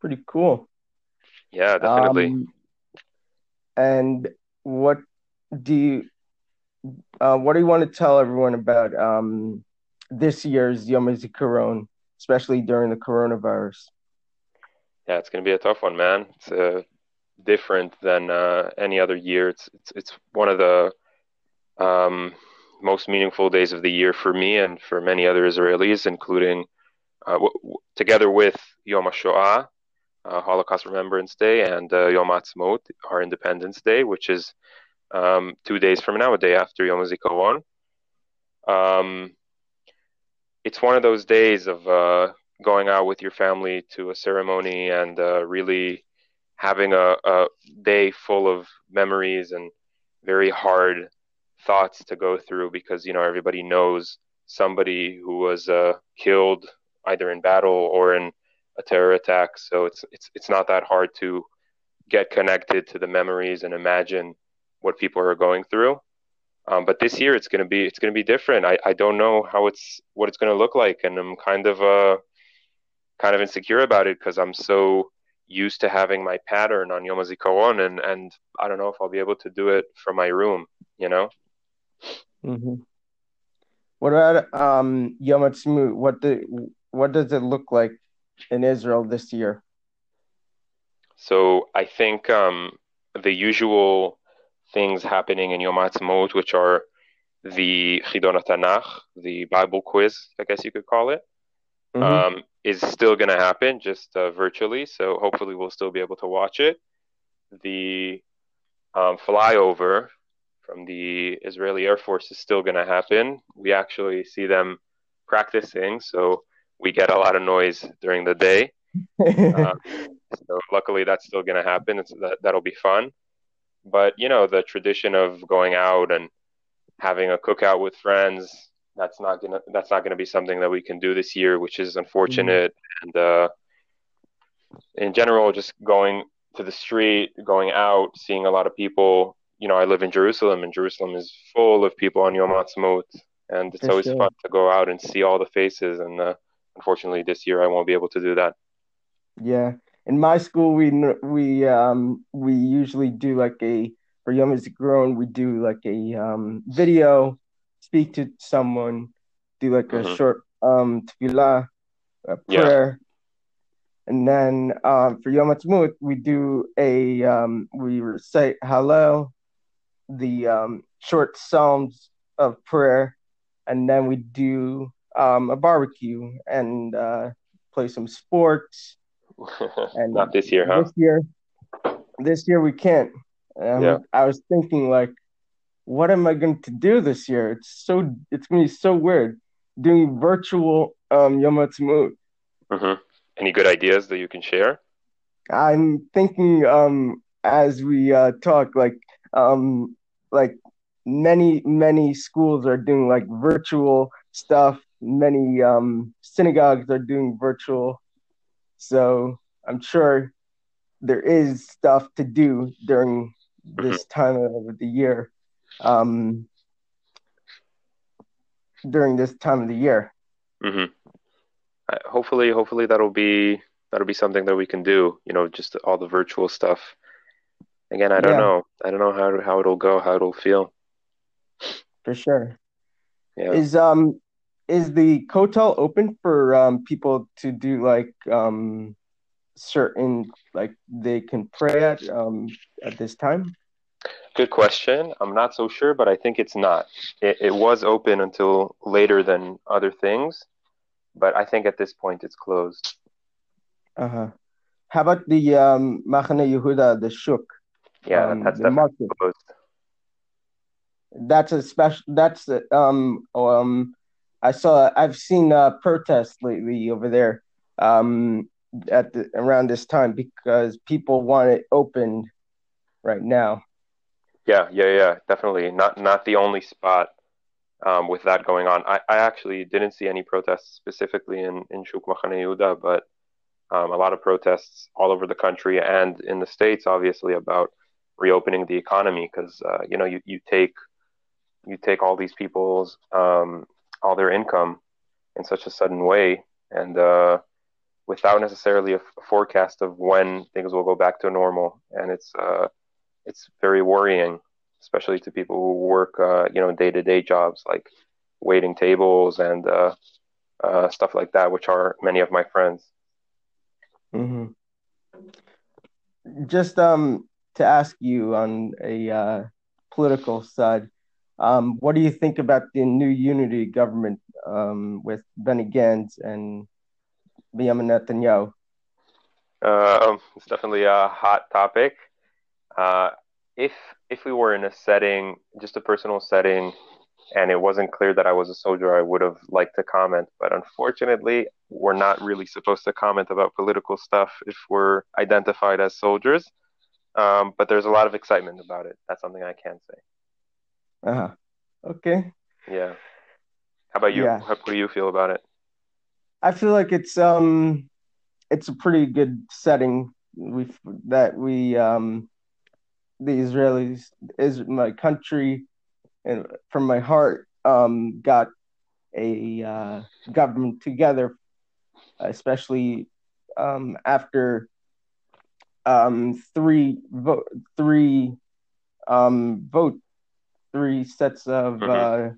pretty cool Yeah, definitely. um and what do you uh, what do you want to tell everyone about um, this year's Yom HaZikaron, especially during the coronavirus? Yeah, it's going to be a tough one, man. It's uh, different than uh, any other year. It's, it's it's one of the um, most meaningful days of the year for me and for many other Israelis, including uh, w- w- together with Yom HaShoah, uh, Holocaust Remembrance Day, and uh, Yom Ha'atzmaut, our Independence Day, which is um, two days from now, a day after Yom HaZikaron. Um, it's one of those days of uh, going out with your family to a ceremony and uh, really having a, a day full of memories and very hard thoughts to go through because you know everybody knows somebody who was uh, killed either in battle or in a terror attack. So it's it's it's not that hard to get connected to the memories and imagine what people are going through. Um, but this year it's gonna be it's gonna be different. I, I don't know how it's what it's gonna look like, and I'm kind of uh kind of insecure about it because I'm so used to having my pattern on Yom HaZikaron, and and I don't know if I'll be able to do it from my room. You know. Mm-hmm. What about um, Yom Ha'atzmaut? What the what does it look like in Israel this year? So I think um, the usual things happening in Yom Ha'atzmaut, which are the Chidon Tanakh, the Bible quiz, I guess you could call it, Mhm. um, is still going to happen just uh, virtually. So hopefully we'll still be able to watch it. The um, flyover from the Israeli Air Force is still going to happen. We actually see them practicing, so we get a lot of noise during the day. Uh, so luckily, that's still going to happen. It's, that that'll be fun. But you know, the tradition of going out and having a cookout with friends that's not gonna that's not gonna be something that we can do this year, which is unfortunate. And uh, in general, just going to the street, going out, seeing a lot of people. You know, I live in Jerusalem, and Jerusalem is full of people on Yom Ha'atzmaut, and it's For always sure. fun to go out and see all the faces. And uh, unfortunately, this year I won't be able to do that. Yeah, in my school, we we um we usually do like a for Yom HaZikaron, we do like a um video, speak to someone, do like a Mhm. short um tefillah, a Yeah. prayer, and then um for Yom Ha'atzmaut, we do a um we recite Hallel, the um short psalms of prayer, and then we do um a barbecue and uh play some sports. And not this year, huh? This year, this year we can't. Um, Yeah. I was thinking like, what am I going to do this year? It's so it's gonna be so weird doing virtual um Yom Ha'atzmaut. hmm Any good ideas that you can share? I'm thinking um as we uh talk like um like many many schools are doing like virtual stuff. Many um synagogues are doing virtual. So I'm sure there is stuff to do during this time of the year. Um during this time of the year. Mm-hmm. hopefully, hopefully that'll be that'll be something that we can do. You know, just all the virtual stuff. Again, I don't Yeah. know. I don't know how how it'll go, how it'll feel. For sure. Yeah. Is um is the Kotel open for um people to do like um certain like they can pray at um at this time? Good question. I'm not so sure, but I think it's not. It, it was open until later than other things, but I think at this point it's closed. Uh-huh. How about the um Machane Yehuda, the Shuk? Yeah, um, that's the market. closed. That's a special that's a, um um I saw I've seen uh protests lately over there um at the around this time because people want it opened right now. Yeah, yeah, yeah, definitely. Not not the only spot um, with that going on. I, I actually didn't see any protests specifically in in Shuk Machane but um, a lot of protests all over the country and in the states, obviously, about reopening the economy because uh, you know you, you take you take all these people's um, all their income in such a sudden way and uh, without necessarily a, forecast of when things will go back to normal, and it's uh, it's very worrying. especially to people who work, uh, you know, day to day jobs like waiting tables and uh, uh, stuff like that, which are many of my friends. hmm Just um to ask you on a political side, um, what do you think about the new unity government um, with Benny Gantz and Benjamin Netanyahu? Uh, it's definitely a hot topic. Uh, if if we were in a setting, just a personal setting, and it wasn't clear that I was a soldier, I would have liked to comment. But unfortunately, we're not really supposed to comment about political stuff if we're identified as soldiers. Um, but there's a lot of excitement about it. That's something I can say. Uh-huh. Okay. Yeah. How about you? Yeah. How, what do you feel about it? I feel like it's um it's a pretty good setting we that we um the Israelis is my country and from my heart um got a uh, government together especially um after um three vote three um vote three sets of Mhm. uh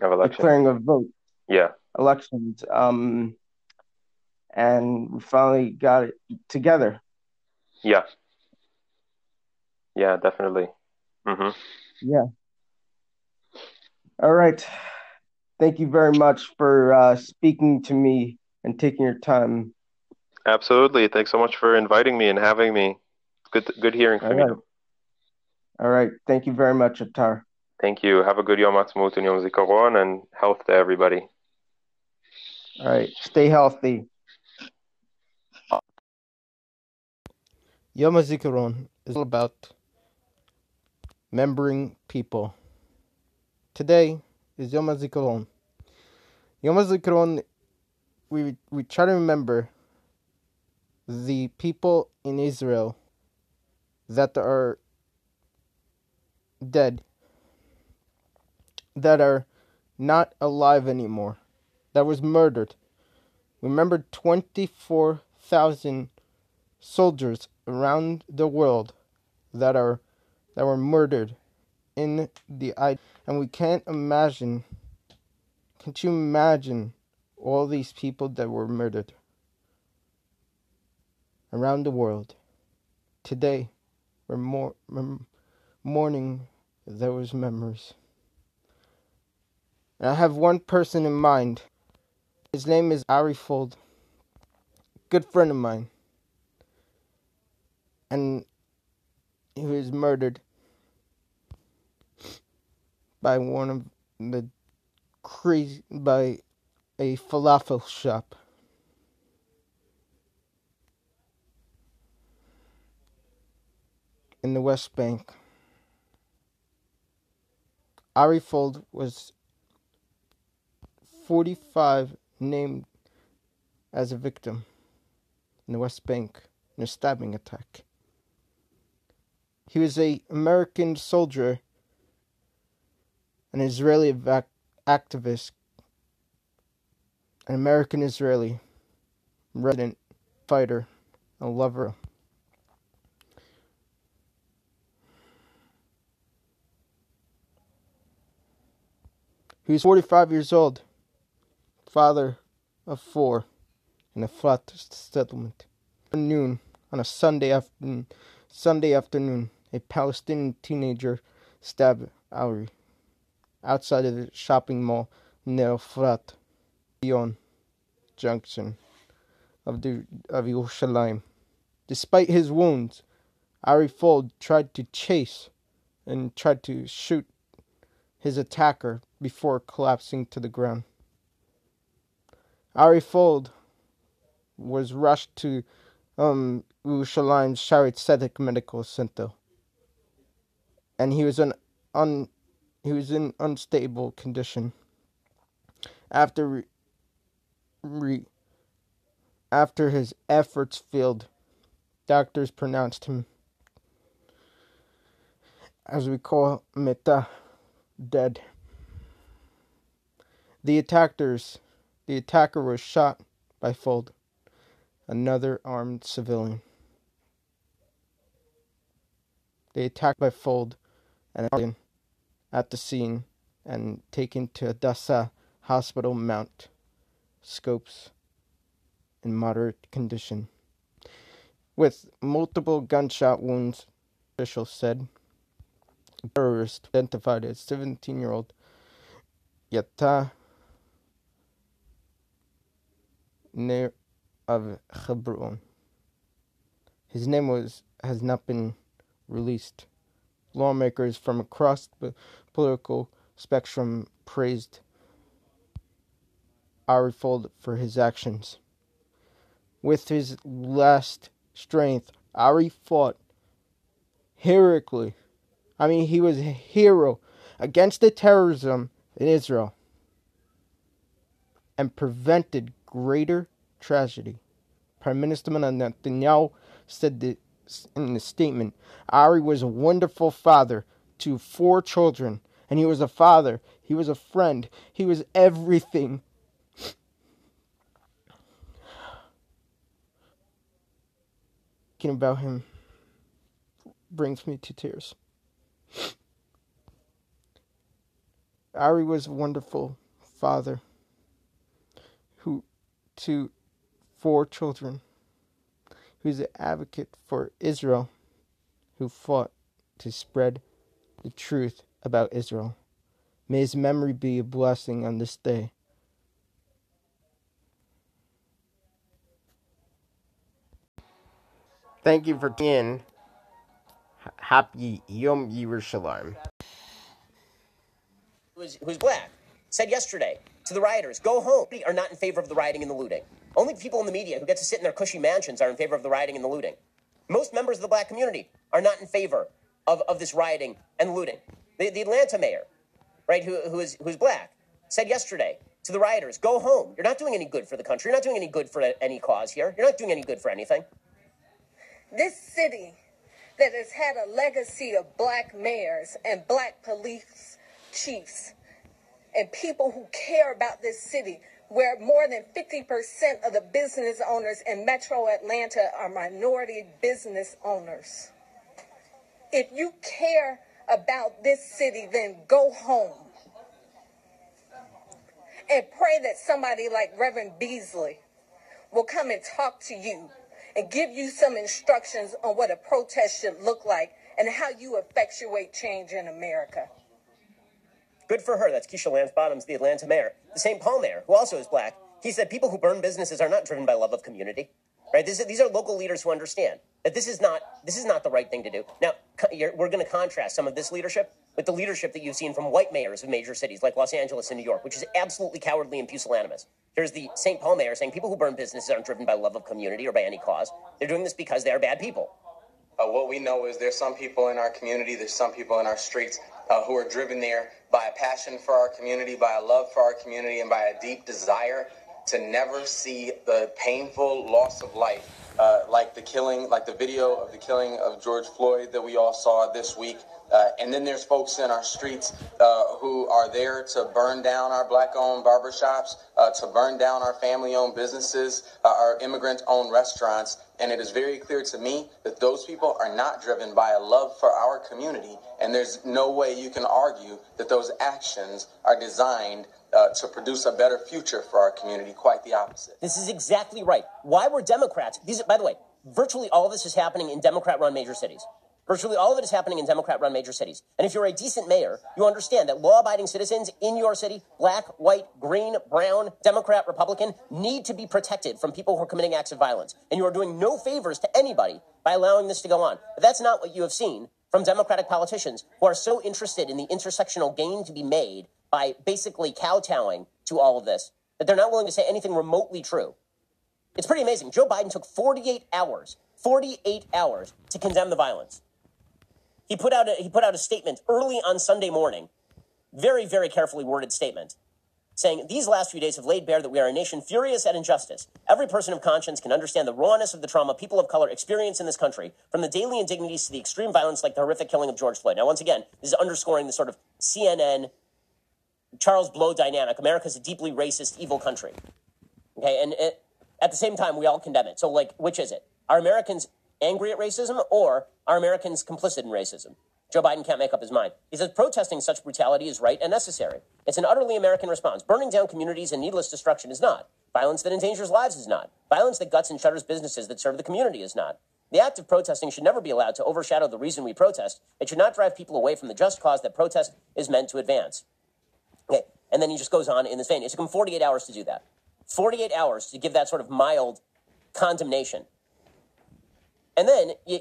Of election? declaring a vote Yeah. elections um and we finally got it together Yeah. Yeah, definitely. hmm yeah all right thank you very much for uh speaking to me and taking your time Absolutely. Thanks so much for inviting me and having me. Good, good hearing from All you. all right thank you very much Atar Thank you. Have a good Yom Ha'atzmaut and Yom Zikaron and health to everybody. all right stay healthy Yom HaZikaron is all about remembering people. Today is Yom HaZikaron. Yom HaZikaron, we, we try to remember the people in Israel that are dead, that are not alive anymore, that was murdered. Remember 24,000 soldiers around the world that are that were murdered in the I and we can't imagine can't you imagine all these people that were murdered around the world today we're mem- mourning those memories I have one person in mind his name is Ari Fuld good friend of mine and he was murdered by one of the crazy by a falafel shop. In the West Bank. Ari Fuld was 45 named as a victim in the West Bank in a stabbing attack. He was a American soldier, an Israeli vac- activist, an American Israeli resident fighter, a lover. He was 45 years old, father of four, in a flat settlement. Noon on a Sunday afternoon, Sunday afternoon, a Palestinian teenager stabbed Ari outside of the shopping mall near Frat, Junction of the of Yerushalayim. Despite his wounds, Ari Fuld tried to chase and tried to shoot his attacker before collapsing to the ground. Ari Fuld was rushed to um, Shaare Tzedek Medical Center, and he was an un, he was in unstable condition. After re, re, after his efforts failed, doctors pronounced him, as we call meta, dead. The attackers, the attacker was shot by Fuld, another armed civilian. They attacked by Fuld and at the scene and taken to Hadassah Hospital Mount Scopus in moderate condition. With multiple gunshot wounds, officials said. A terrorist identified as 17 year old Yatta Ner of Hebron. His name was has not been released. Lawmakers from across the political spectrum praised Ari Fuld for his actions. With his last strength, Ari fought heroically. I mean, he was a hero against the terrorism in Israel and prevented greater tragedy. Prime Minister Netanyahu said this in a statement Ari was a wonderful father to four children, and he was a father, he was a friend, he was everything. Thinking about him brings me to tears. Ari was a wonderful father who to four children. He was an advocate for Israel who fought to spread the truth about Israel. May his memory be a blessing on this day. Thank you for tuning in. Happy Yom Yerushalayim. Who's, who's black said yesterday to the rioters, go home, are not in favor of the rioting and the looting. Only people in the media who get to sit in their cushy mansions are in favor of the rioting and the looting. Most members of the black community are not in favor of, of this rioting and looting. The, the Atlanta mayor, right, who, who is, who's black, said yesterday to the rioters, go home. You're not doing any good for the country. You're not doing any good for any cause here. You're not doing any good for anything. This city that has had a legacy of black mayors and black police chiefs and people who care about this city, where more than 50% of the business owners in metro Atlanta are minority business owners. If you care about this city, then go home. And pray that somebody like Reverend Beasley will come and talk to you and give you some instructions on what a protest should look like and how you effectuate change in America. Good for her. That's Keisha Lance Bottoms, the Atlanta mayor. The St. Paul mayor, who also is black, he said people who burn businesses are not driven by love of community. Right? This, these are local leaders who understand that this is not this is not the right thing to do. Now, we're going to contrast some of this leadership with the leadership that you've seen from white mayors of major cities like Los Angeles and New York, which is absolutely cowardly and pusillanimous. Here's the St. Paul mayor saying people who burn businesses aren't driven by love of community or by any cause. They're doing this because they are bad people. Uh, what we know is there's some people in our community, there's some people in our streets uh, who are driven there by a passion for our community, by a love for our community, and by a deep desire to never see the painful loss of life, uh, like the killing, like the video of the killing of George Floyd that we all saw this week. Uh, and then there's folks in our streets uh, who are there to burn down our black-owned barbershops, uh, to burn down our family-owned businesses, uh, our immigrant-owned restaurants. And it is very clear to me that those people are not driven by a love for our community. And there's no way you can argue that those actions are designed uh, to produce a better future for our community. Quite the opposite. This is exactly right. Why were Democrats? These, by the way, virtually all of this is happening in Democrat-run major cities. Virtually all of it is happening in Democrat run major cities. And if you're a decent mayor, you understand that law abiding citizens in your city, black, white, green, brown, Democrat, Republican, need to be protected from people who are committing acts of violence. And you are doing no favors to anybody by allowing this to go on. But that's not what you have seen from Democratic politicians who are so interested in the intersectional gain to be made by basically kowtowing to all of this that they're not willing to say anything remotely true. It's pretty amazing. Joe Biden took 48 hours, 48 hours to condemn the violence. He put out a, he put out a statement early on Sunday morning, very very carefully worded statement, saying these last few days have laid bare that we are a nation furious at injustice. Every person of conscience can understand the rawness of the trauma people of color experience in this country, from the daily indignities to the extreme violence like the horrific killing of George Floyd. Now, once again, this is underscoring the sort of CNN Charles Blow dynamic. America is a deeply racist, evil country. Okay, and it, at the same time, we all condemn it. So, like, which is it? Are Americans angry at racism or are Americans complicit in racism? Joe Biden can't make up his mind. He says protesting such brutality is right and necessary. It's an utterly American response. Burning down communities and needless destruction is not. Violence that endangers lives is not. Violence that guts and shutters businesses that serve the community is not. The act of protesting should never be allowed to overshadow the reason we protest. It should not drive people away from the just cause that protest is meant to advance. Okay. And then he just goes on in this vein. It took him 48 hours to do that. 48 hours to give that sort of mild condemnation. And then you.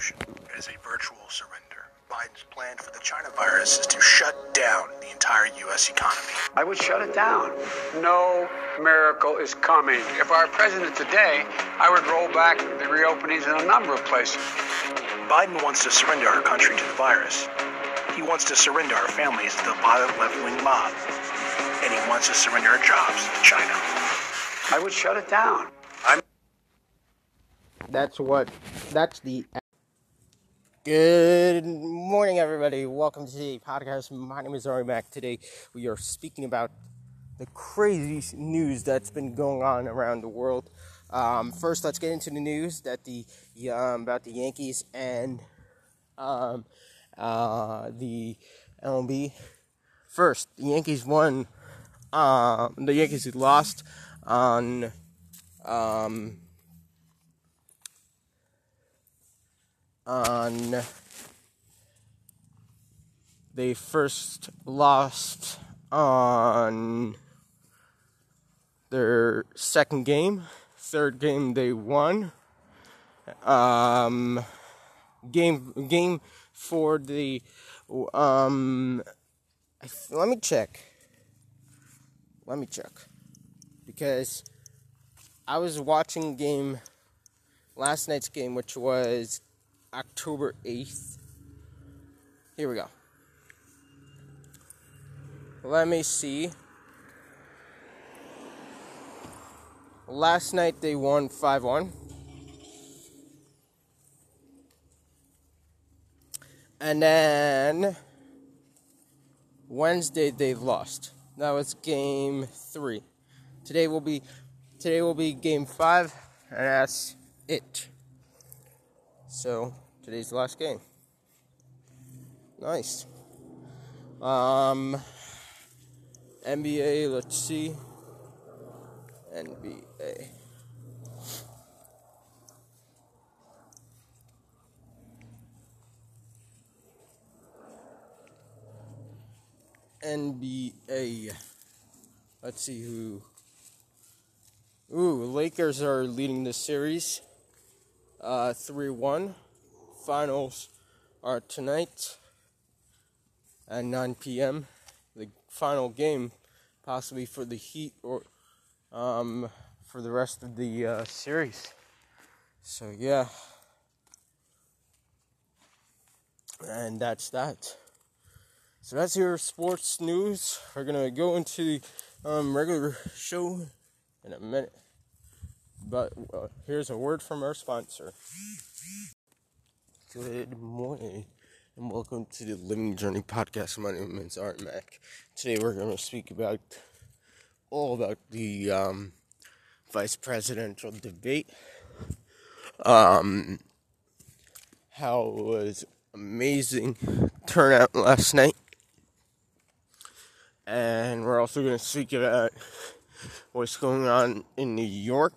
Solution is a virtual surrender. Biden's plan for the China virus is to shut down the entire U.S. economy. I would shut it down. No miracle is coming. If I were president today, I would roll back the reopenings in a number of places. Biden wants to surrender our country to the virus. He wants to surrender our families to the violent left-wing mob. And he wants to surrender our jobs to China. I would shut it down. I'm That's what. That's the. Good morning, everybody. Welcome to the podcast. My name is Ari Mack. Today, we are speaking about the crazy news that's been going on around the world. Um, first, let's get into the news that the um, about the Yankees and um, uh, the MLB. First, the Yankees won. Um, the Yankees lost on. On they first lost on their second game. Third game they won. Um game game for the um let me check. Let me check. Because i was watching game last night's game which was October 8th. Here we go. Let me see. Last night they won 5 1. And then Wednesday they lost. That was game 3. Today will be today will be game 5 and that's it. So today's the last game. Nice. Um, NBA. Let's see. NBA. NBA. Let's see who. Ooh, Lakers are leading the series uh, 3 1. Finals are tonight at 9 p.m. The final game, possibly for the Heat or um, for the rest of the uh, series. So, yeah. And that's that. So, that's your sports news. We're going to go into the um, regular show in a minute. But uh, here's a word from our sponsor. Good morning and welcome to the Living Journey podcast. My name is Ari Mack. Today we're going to speak about all about the um, vice presidential debate. Um, how it was amazing turnout last night. And we're also going to speak about what's going on in New York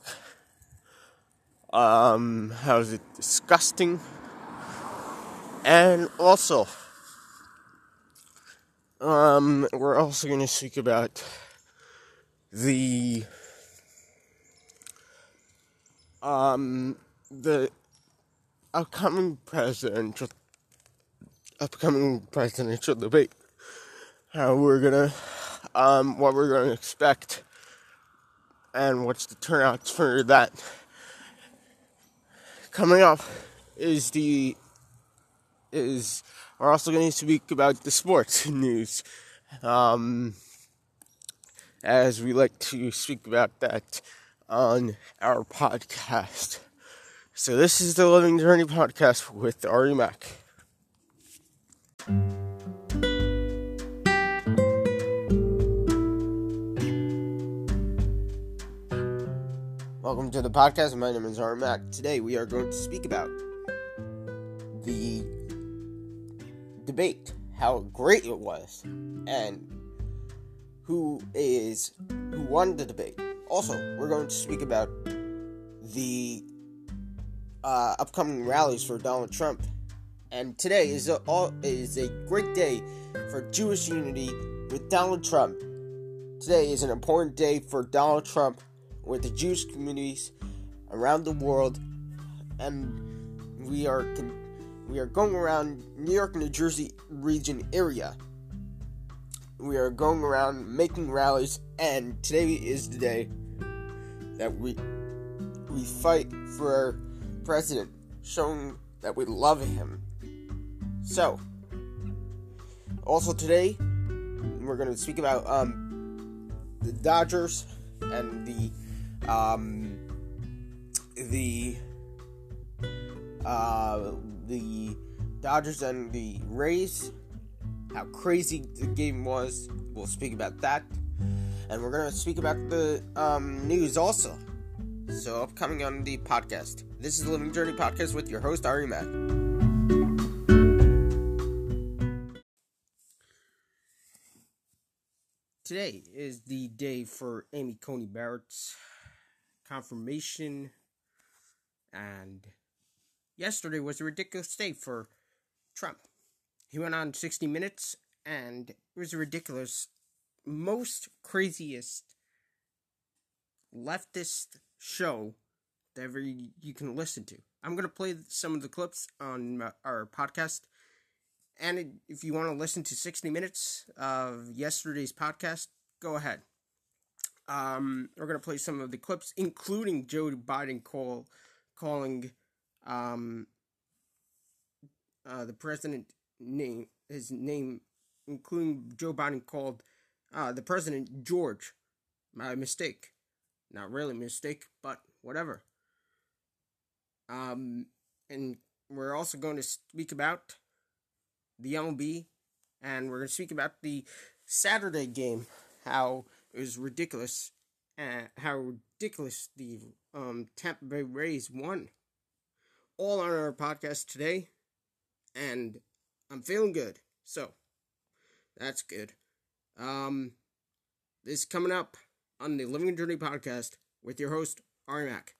um, how is it disgusting? And also, um, we're also going to speak about the um, the upcoming presidential upcoming presidential debate. How we're gonna um, what we're gonna expect, and what's the turnouts for that coming up is the is we're also going to speak about the sports news. Um, as we like to speak about that on our podcast. So this is the living journey podcast with ari mack Welcome to the podcast. My name is Ari Mack. Today we are going to speak about the debate, how great it was, and who is who won the debate. Also, we're going to speak about the uh, upcoming rallies for Donald Trump. And today is a, all, is a great day for Jewish unity with Donald Trump. Today is an important day for Donald Trump with the Jewish communities around the world, and we are we are going around New York, New Jersey region area. We are going around making rallies, and today is the day that we we fight for our president, showing that we love him. So, also today, we're going to speak about um, the Dodgers and the um, the uh, the Dodgers and the Rays. How crazy the game was. We'll speak about that, and we're to speak about the um, news also. So, upcoming on the podcast. This is the Living Journey podcast with your host Ari Mack. Today is the day for Amy Coney Barrett's confirmation, and yesterday was a ridiculous day for Trump. He went on 60 Minutes, and it was a ridiculous, most craziest leftist show that ever you can listen to. I'm going to play some of the clips on our podcast and if you want to listen to 60 minutes of yesterday's podcast, go ahead. Um, we're going to play some of the clips, including Joe Biden call, calling um, uh, the president name, his name, including Joe Biden called uh, the president George. My mistake. Not really mistake, but whatever. Um, and we're also going to speak about the MLB, and we're going to speak about the Saturday game, how it was ridiculous, uh, how ridiculous the um, Tampa Bay Rays won. All on our podcast today, and I'm feeling good, so that's good. Um, this is coming up on the Living Journey podcast with your host Ari Mack.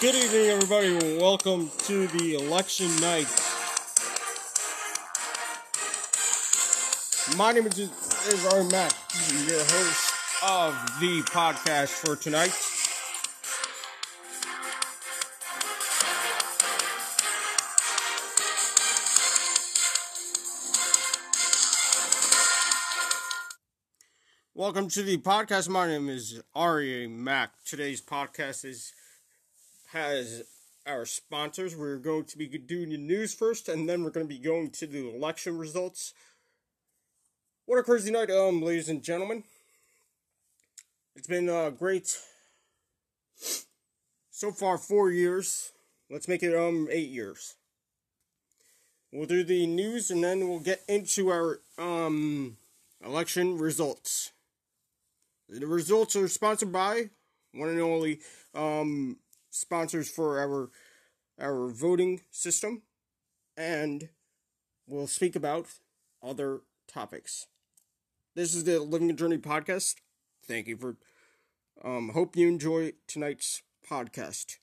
Good evening, everybody. Welcome to the election night. My name is, Ari Mack, your host of the podcast for tonight. Welcome to the podcast. My name is Ari Mack. Today's podcast is has our sponsors. We're going to be doing the news first, and then we're going to be going to the election results. What a crazy night, um, ladies and gentlemen. It's been uh, great so far. Four years. Let's make it um eight years. We'll do the news, and then we'll get into our um election results. The results are sponsored by one and only um sponsors for our our voting system, and we'll speak about other topics. This is the Living a Journey podcast. Thank you for. Um, hope you enjoy tonight's podcast.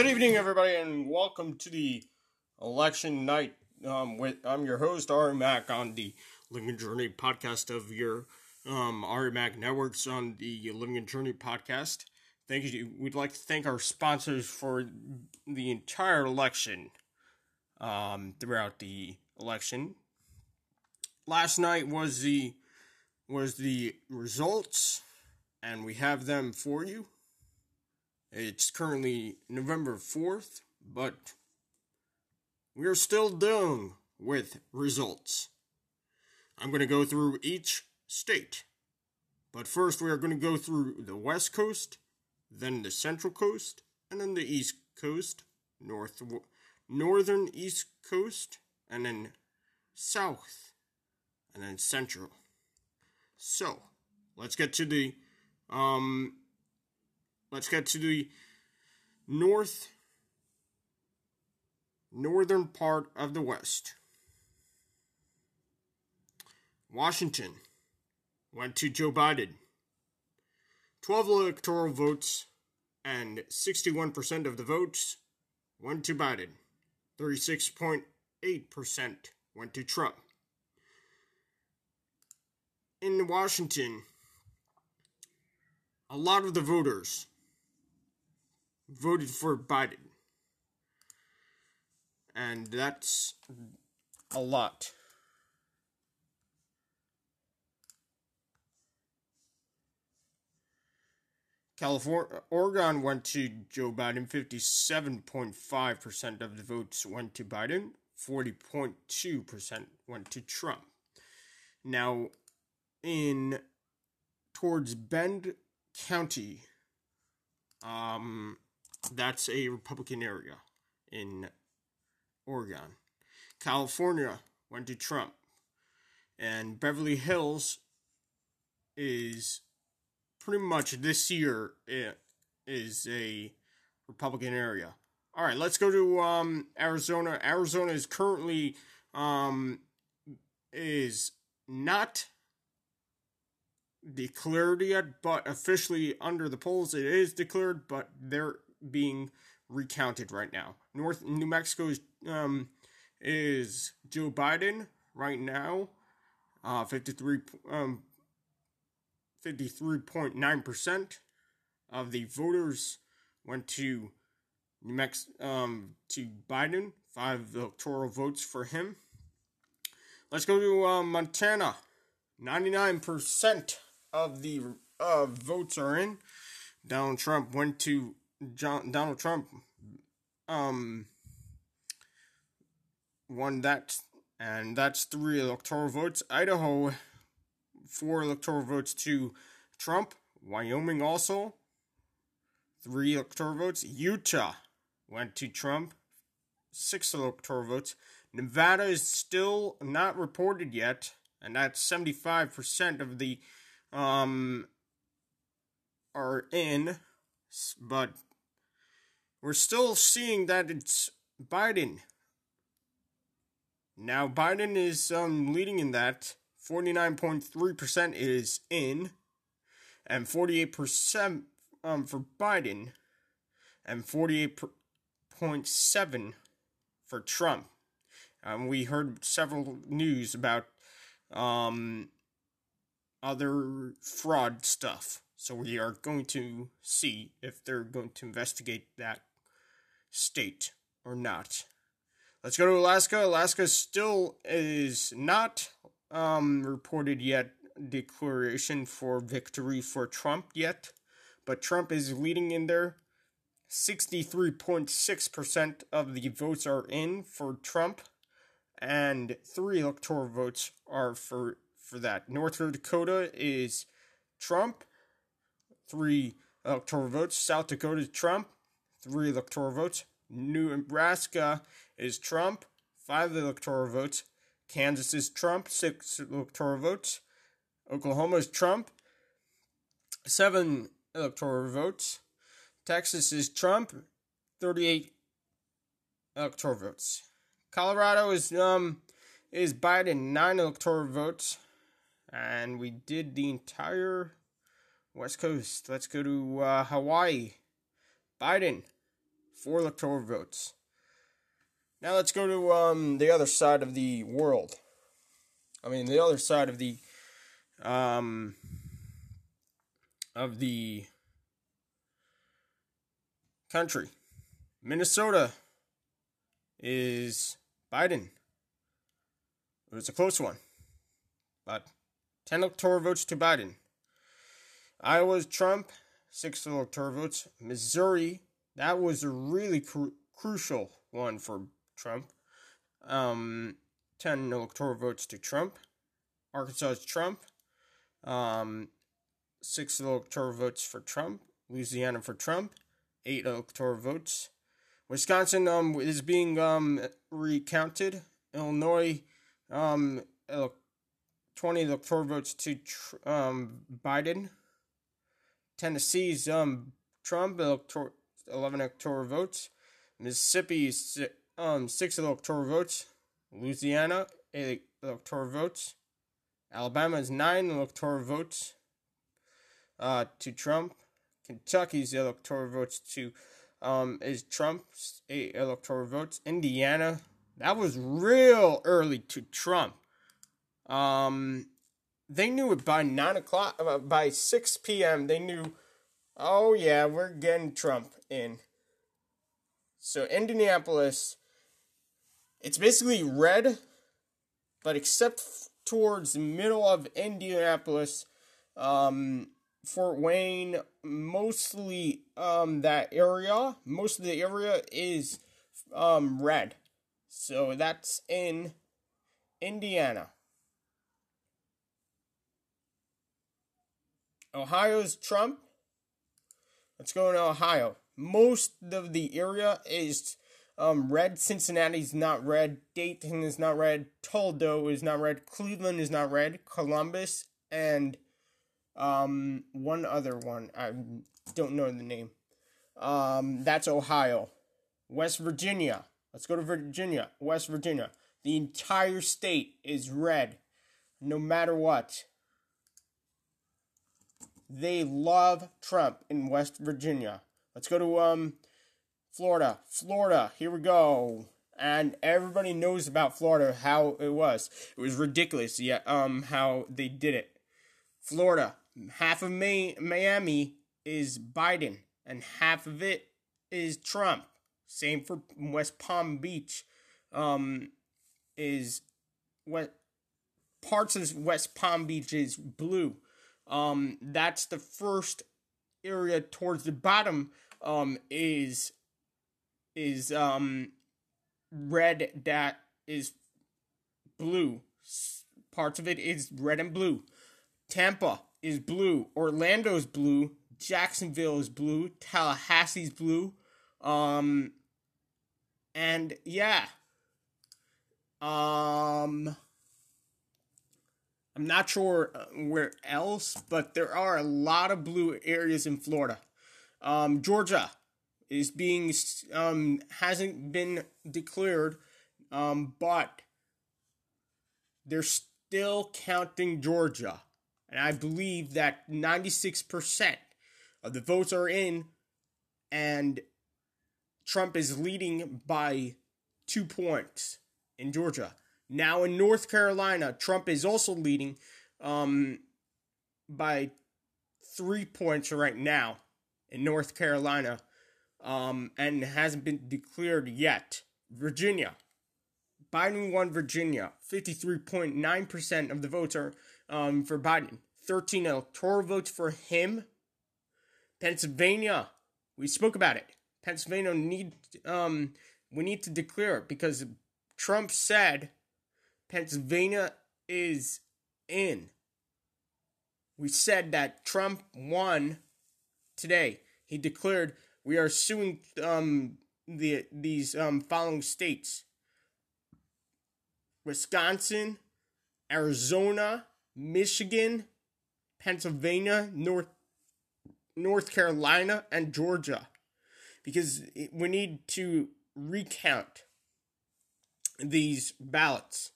Good evening, everybody, and welcome to the election night. Um, with I'm your host Ari Mack on the Living Journey podcast of your um Ari Mack networks on the Living Journey podcast. Thank you. We'd like to thank our sponsors for the entire election. Um, throughout the election, last night was the was the results, and we have them for you. It's currently November 4th, but we're still dealing with results. I'm going to go through each state. But first, we are going to go through the West Coast, then the Central Coast, and then the East Coast, North, Northern East Coast, and then South, and then Central. So, let's get to the, um, let's get to the North, northern part of the West. Washington went to Joe Biden. 12 electoral votes and 61% of the votes went to Biden. 36.8% went to Trump. In Washington, a lot of the voters voted for Biden. And that's a lot. California, Oregon went to Joe Biden. 57.5% of the votes went to Biden. 40.2% went to Trump. Now, in towards Bend County, um, that's a Republican area in Oregon. California went to Trump. And Beverly Hills is pretty much this year is a Republican area. All right, let's go to um, Arizona. Arizona is currently um, is not declared yet, but officially under the polls it is declared, but they're being recounted right now. North New Mexico is um, is Joe Biden right now, uh, fifty three um, 53.9% of the voters went to New Mexico, um, to Biden, five electoral votes for him. Let's go to uh, Montana. 99% of the uh, votes are in. Donald Trump went to John, Donald Trump um, won that, and that's three electoral votes. Idaho four electoral votes to Trump. Wyoming also, three electoral votes. Utah went to Trump, six electoral votes. Nevada is still not reported yet, and that's 75% of the um are in, but we're still seeing that it's Biden. Now Biden is um leading in that 49.3% is in, and 48% um, for Biden, and 48.7 for Trump. Um, we heard several news about um, other fraud stuff. So we are going to see if they're going to investigate that state or not. Let's go to Alaska. Alaska still is not um, reported yet declaration for victory for Trump yet, but Trump is leading in there. 63.6% of the votes are in for Trump, and three electoral votes are for, for that. North Dakota is Trump, three electoral votes. South Dakota Trump, three electoral votes. New Nebraska is Trump, five electoral votes. Kansas is Trump, six electoral votes. Oklahoma is Trump, seven electoral votes. Texas is Trump, 38 electoral votes. Colorado is um is Biden, nine electoral votes. And we did the entire West Coast. Let's go to uh, Hawaii. Biden, four electoral votes. Now let's go to um, the other side of the world. I mean, the other side of the um, of the country. Minnesota is Biden. It was a close one, but 10 electoral votes to Biden. Iowa's Trump, 6 electoral votes. Missouri, that was a really cru- crucial one for Trump. Um, 10 electoral votes to Trump. Arkansas Trump. Um, 6 electoral votes for Trump. Louisiana for Trump. 8 electoral votes. Wisconsin um, is being um, recounted. Illinois, um, 20 electoral votes to um, Biden. Tennessee's um, Trump, elector- 11 electoral votes. Mississippi, um, 6 electoral votes. Louisiana, 8 electoral votes. Alabama is 9 electoral votes uh, to Trump. Kentucky's electoral votes to um, is Trump's 8 electoral votes. Indiana, that was real early to Trump. Um, they knew it by 9 o'clock, uh, by 6 p.m. They knew, oh yeah, we're getting Trump in. So Indianapolis, it's basically red, but except towards the middle of Indianapolis, um, Fort Wayne, mostly um, that area, most of the area is um, red. So that's in Indiana. Ohio's Trump. Let's go to Ohio. Most of the area is um, red. Cincinnati's not red. Dayton is not red. Toledo is not red. Cleveland is not red. Columbus and um, one other one. I don't know the name. Um, that's Ohio. West Virginia. Let's go to Virginia. West Virginia. The entire state is red, no matter what. They love Trump in West Virginia. Let's go to um Florida. Florida. Here we go. And everybody knows about Florida how it was. It was ridiculous. Yeah, um how they did it. Florida. Half of May- Miami is Biden and half of it is Trump. Same for West Palm Beach. Um is what parts of West Palm Beach is blue. Um, that's the first area towards the bottom. Um, is is um red that is blue. Parts of it is red and blue. Tampa is blue. Orlando's blue. Jacksonville is blue. Tallahassee's blue. Um, and yeah. Um. I'm not sure uh, where else, but there are a lot of blue areas in Florida. Um, Georgia is being um, hasn't been declared, um, but they're still counting Georgia, and I believe that 96% of the votes are in, and Trump is leading by two points in Georgia. Now in North Carolina, Trump is also leading um, by three points right now in North Carolina um, and hasn't been declared yet. Virginia. Biden won Virginia. 53.9% of the votes are um, for Biden. 13 electoral votes for him. Pennsylvania. We spoke about it. Pennsylvania need um, we need to declare it because Trump said Pennsylvania is in. We said that Trump won today. He declared we are suing um, the these um, following states: Wisconsin, Arizona, Michigan, Pennsylvania, North North Carolina, and Georgia, because we need to recount these ballots.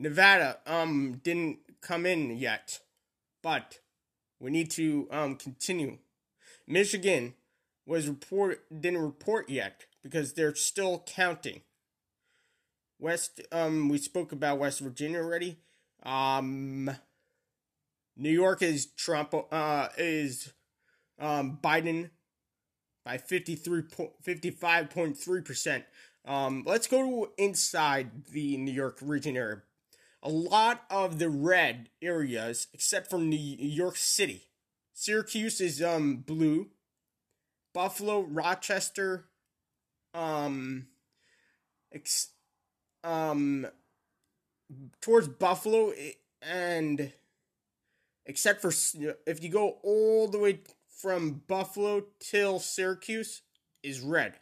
Nevada um didn't come in yet, but we need to um continue. Michigan was report didn't report yet because they're still counting. West um we spoke about West Virginia already. Um New York is Trump uh is um Biden by 53 55.3%. Um let's go to inside the New York region area. A lot of the red areas, except for New York City. Syracuse is um blue. Buffalo, Rochester, um, ex- um, towards Buffalo and except for if you go all the way from Buffalo till Syracuse is red.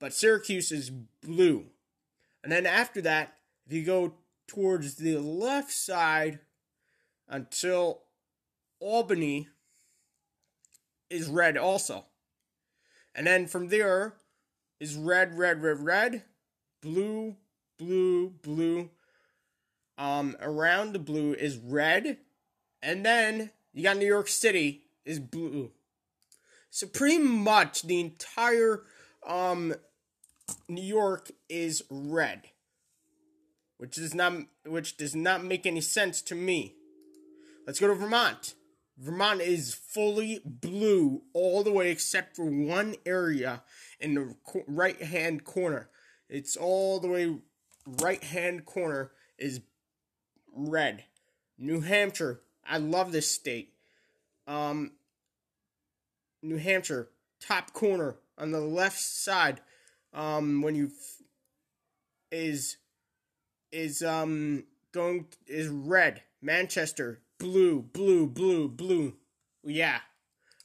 But Syracuse is blue. And then after that, if you go towards the left side until Albany is red also. And then from there is red, red, red, red, blue, blue, blue. Um, around the blue is red, and then you got New York City is blue. So pretty much the entire um New York is red. Which does not which does not make any sense to me. Let's go to Vermont. Vermont is fully blue all the way except for one area in the right hand corner. It's all the way right hand corner is red. New Hampshire, I love this state. Um, New Hampshire, top corner on the left side. Um, when you is is um going is red. Manchester, blue, blue, blue, blue. Yeah,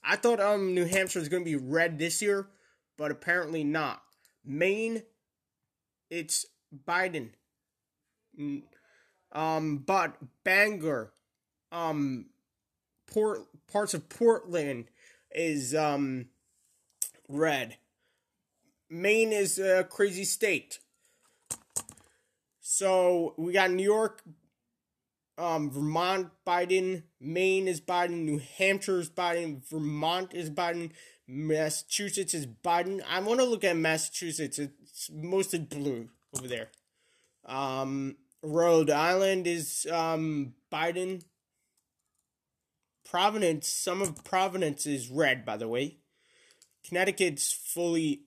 I thought um New Hampshire was gonna be red this year, but apparently not. Maine, it's Biden. Um, but Bangor, um, port parts of Portland is um red. Maine is a crazy state. So we got New York, um, Vermont, Biden, Maine is Biden, New Hampshire is Biden, Vermont is Biden, Massachusetts is Biden. I want to look at Massachusetts. It's mostly blue over there. Um, Rhode Island is um, Biden. Providence, some of Providence is red, by the way. Connecticut's fully.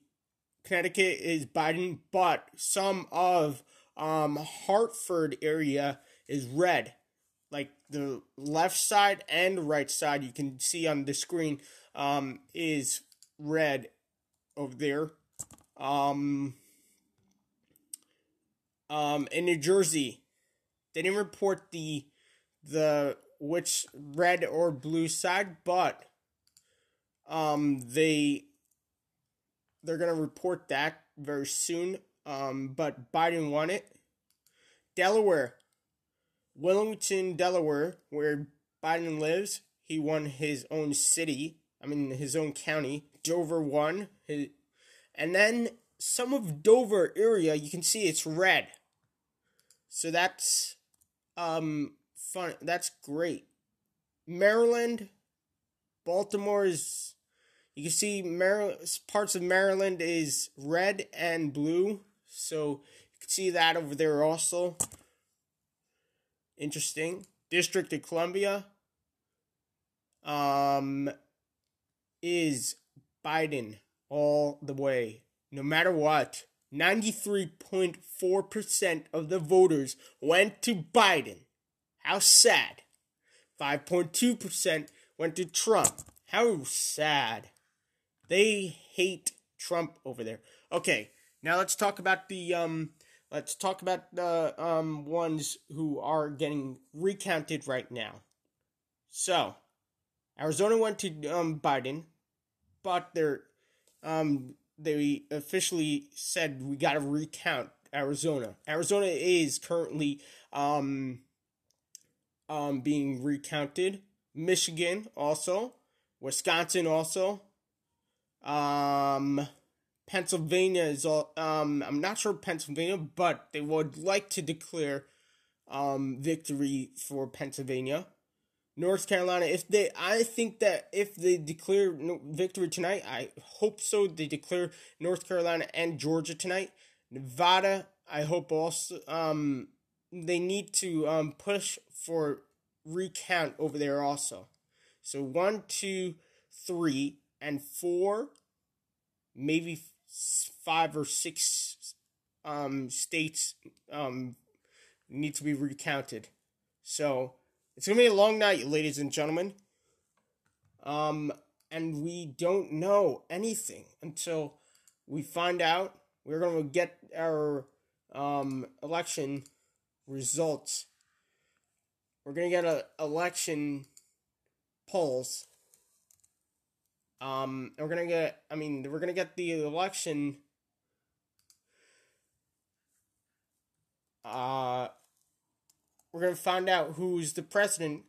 Connecticut is Biden, but some of um, Hartford area is red. Like the left side and right side, you can see on the screen, um, is red over there. Um, um, in New Jersey, they didn't report the the which red or blue side, but um, they they're gonna report that very soon. Um, but Biden won it. Delaware, Wilmington, Delaware, where Biden lives, he won his own city. I mean, his own county. Dover won. His, and then some of Dover area, you can see it's red. So that's um fun. That's great. Maryland, Baltimore is. You can see Maryland, parts of Maryland is red and blue. So you can see that over there also. Interesting. District of Columbia um is Biden all the way. No matter what. 93.4% of the voters went to Biden. How sad. 5.2% went to Trump. How sad. They hate Trump over there. Okay, now let's talk about the um let's talk about the um ones who are getting recounted right now. So, Arizona went to um Biden, but they're um they officially said we got to recount Arizona. Arizona is currently um um being recounted. Michigan also, Wisconsin also. Um Pennsylvania is all um I'm not sure Pennsylvania, but they would like to declare um victory for Pennsylvania. North Carolina, if they, I think that if they declare victory tonight, I hope so. They declare North Carolina and Georgia tonight. Nevada, I hope also. Um, they need to um push for recount over there also. So one, two, three, and four, maybe five or six um states um need to be recounted. So it's gonna be a long night, ladies and gentlemen. Um, and we don't know anything until we find out. We're gonna get our um election results. We're gonna get a election polls. Um, we're gonna get. I mean, we're gonna get the election. Uh, we're gonna find out who's the president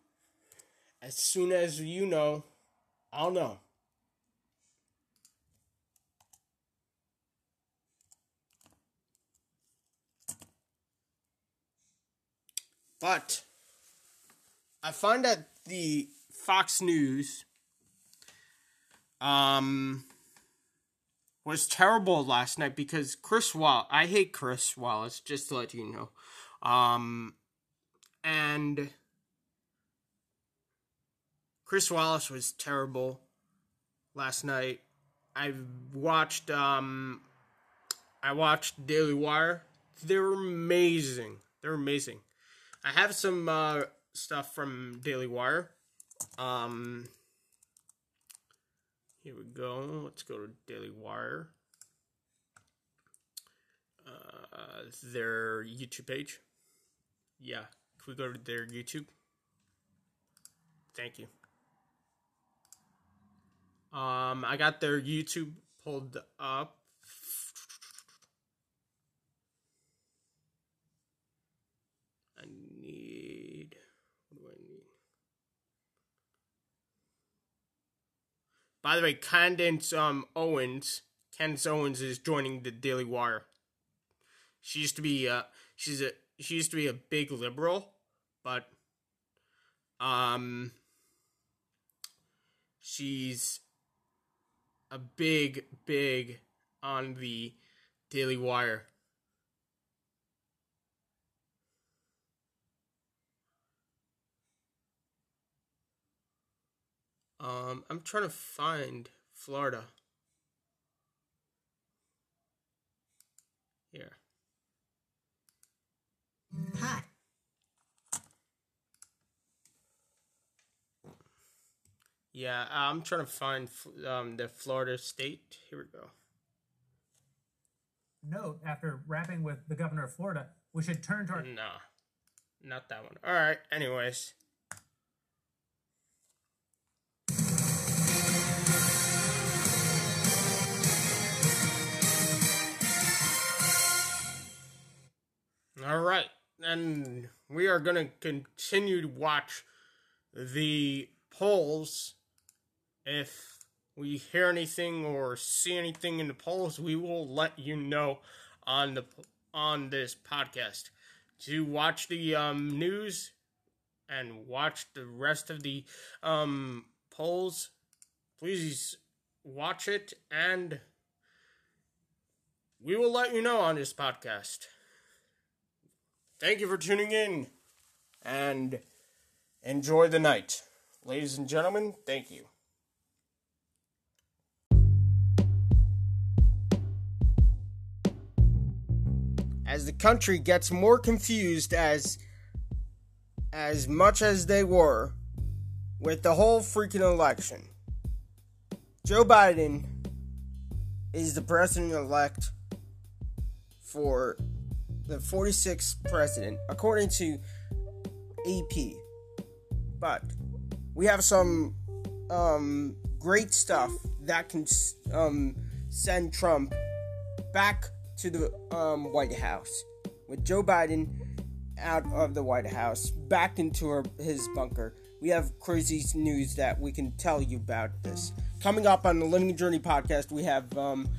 as soon as you know. I'll know. But I find that the Fox News um was terrible last night because Chris Wall. I hate Chris Wallace, just to let you know. Um and Chris Wallace was terrible last night. I watched um I watched Daily Wire. They're amazing. They're amazing. I have some uh, stuff from Daily Wire. Um, here we go. Let's go to Daily Wire. Uh, their YouTube page. Yeah, can we go to their YouTube? Thank you. Um, I got their YouTube pulled up. I need. What do I need? By the way, Candace um, Owens, Candace Owens is joining the Daily Wire. She used to be uh, she's a she used to be a big liberal, but um, she's a big big on the Daily Wire. Um, I'm trying to find Florida. Here. Hi. Yeah, I'm trying to find um, the Florida state. Here we go. Note after rapping with the governor of Florida, we should turn to our. No, not that one. All right. Anyways. All right. And we are going to continue to watch the polls. If we hear anything or see anything in the polls, we will let you know on the on this podcast. To watch the um, news and watch the rest of the um, polls, please watch it and we will let you know on this podcast. Thank you for tuning in and enjoy the night. Ladies and gentlemen, thank you. As the country gets more confused as as much as they were with the whole freaking election. Joe Biden is the president elect for the 46th president, according to AP. But we have some um, great stuff that can um, send Trump back to the um, White House with Joe Biden out of the White House, back into her, his bunker. We have crazy news that we can tell you about this. Coming up on the Living Journey podcast, we have um,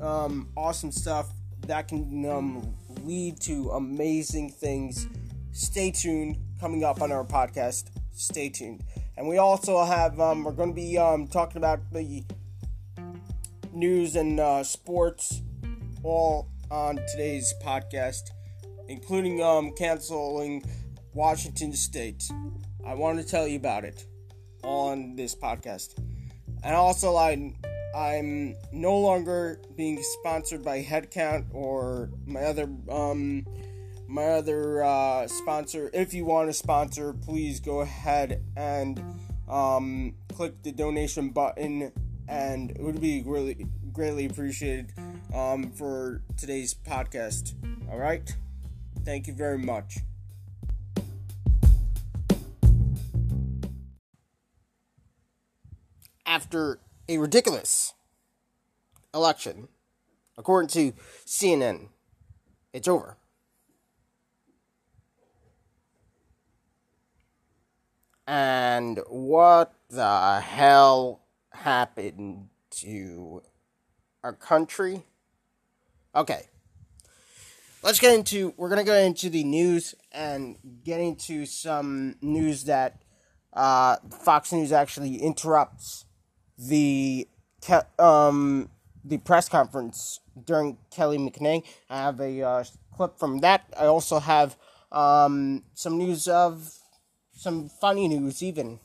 um, awesome stuff that can um, lead to amazing things. Stay tuned. Coming up on our podcast. Stay tuned. And we also have, um, we're going to be um, talking about the news and uh, sports all on today's podcast, including um, canceling Washington State. I want to tell you about it on this podcast. And also, I I'm no longer being sponsored by Headcount or my other um, my other uh, sponsor. If you want to sponsor, please go ahead and um, click the donation button, and it would be really greatly appreciated um, for today's podcast. All right, thank you very much. After a ridiculous election, according to CNN, it's over. And what the hell happened to our country? Okay. Let's get into we're going to go into the news and get into some news that uh, Fox News actually interrupts the um, the press conference during Kelly McEnany. I have a uh, clip from that. I also have um, some news of some funny news, even.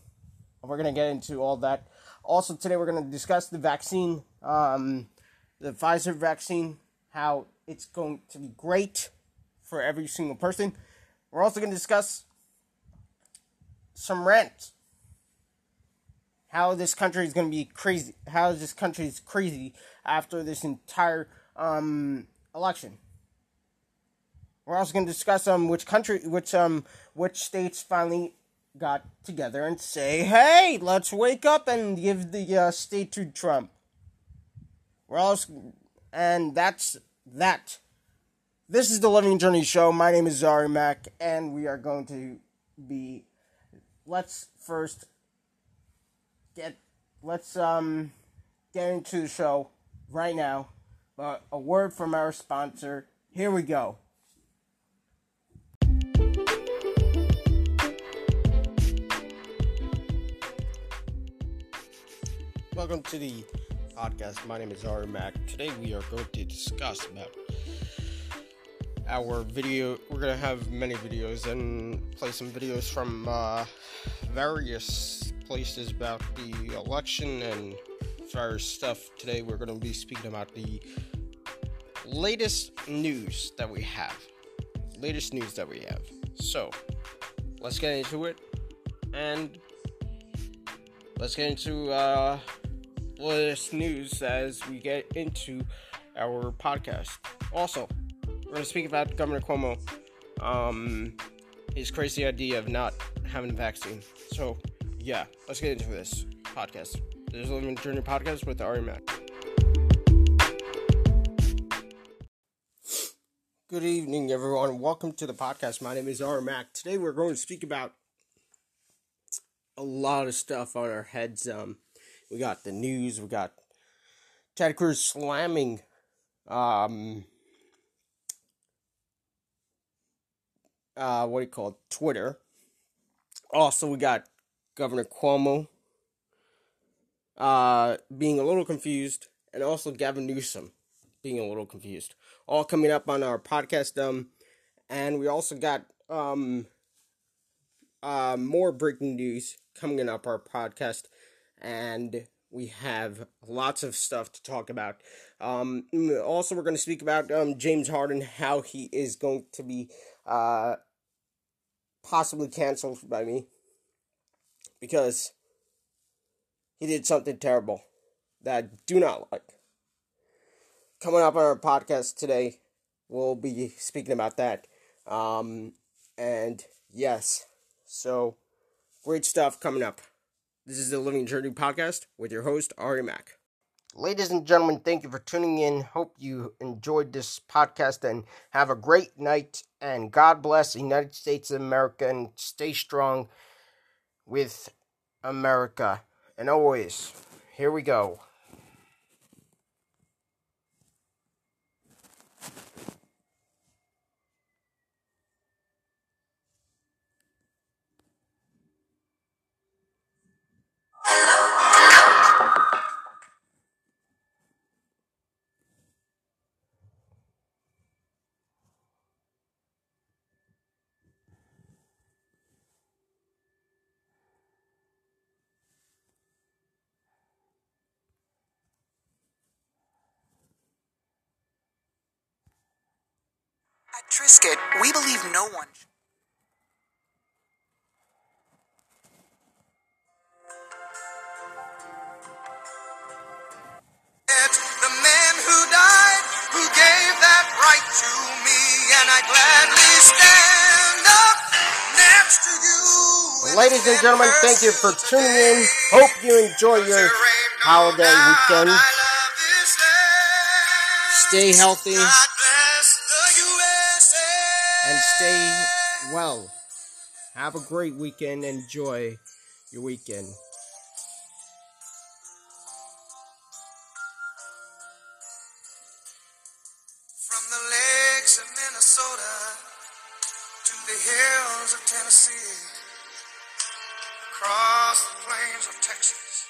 We're to get into all that. Also, today we're to discuss the vaccine, um, the Pfizer vaccine, how it's going to be great for every single person. We're also to discuss some rent. How this country is going to be crazy. How this country is crazy after this entire um, election. We're also going to discuss um which country, which um which states finally got together and say, "Hey, let's wake up and give the uh, state to Trump." We're also, and that's that. This is the Living Journey Show. My name is Zari Mack, and we are going to be. Let's first get. Let's um get into the show right now. But a word from our sponsor. Here we go. Welcome to the podcast. My name is Ari Mack. Today we are going to discuss about our video. We're gonna have many videos and play some videos from uh, various places about the election and various stuff. Today we're gonna be speaking about the latest news that we have. Latest news that we have. So let's get into it and let's get into uh latest news as we get into our podcast. Also, we're going to speak about Governor Cuomo, um, his crazy idea of not having a vaccine. So, yeah, let's get into this podcast. This is Living Journey Podcast with Ari Mack. Good evening, everyone. Welcome to the podcast. My name is Ari Mack. Today, we're going to speak about a lot of stuff on our heads. Um, we got the news. We got Ted Cruz slamming um, uh, what do you call it? Twitter. Also, we got Governor Cuomo uh, being a little confused, and also Gavin Newsom being a little confused. All coming up on our podcast. Um, and we also got um, uh, more breaking news coming up our podcast and we have lots of stuff to talk about. Um, also, we're going to speak about um, James Harden, how he is going to be uh, possibly canceled by me because he did something terrible that I do not like. Coming up on our podcast today, we'll be speaking about that. Um, and yes, so great stuff coming up. This is the Living Journey podcast with your host, Ari Mack. Ladies and gentlemen, thank you for tuning in. Hope you enjoyed this podcast and have a great night. And God bless the United States of America and stay strong with America. And always, here we go. At Triscuit, we believe no one. The man who died, who gave that right to me, and I gladly stand up next to you. Ladies and gentlemen, thank you for tuning in. Hope you enjoy your holiday oh, weekend. Stay healthy and stay well. Have a great weekend. Enjoy your weekend. From the lakes of Minnesota to the hills of Tennessee, across the plains of Texas,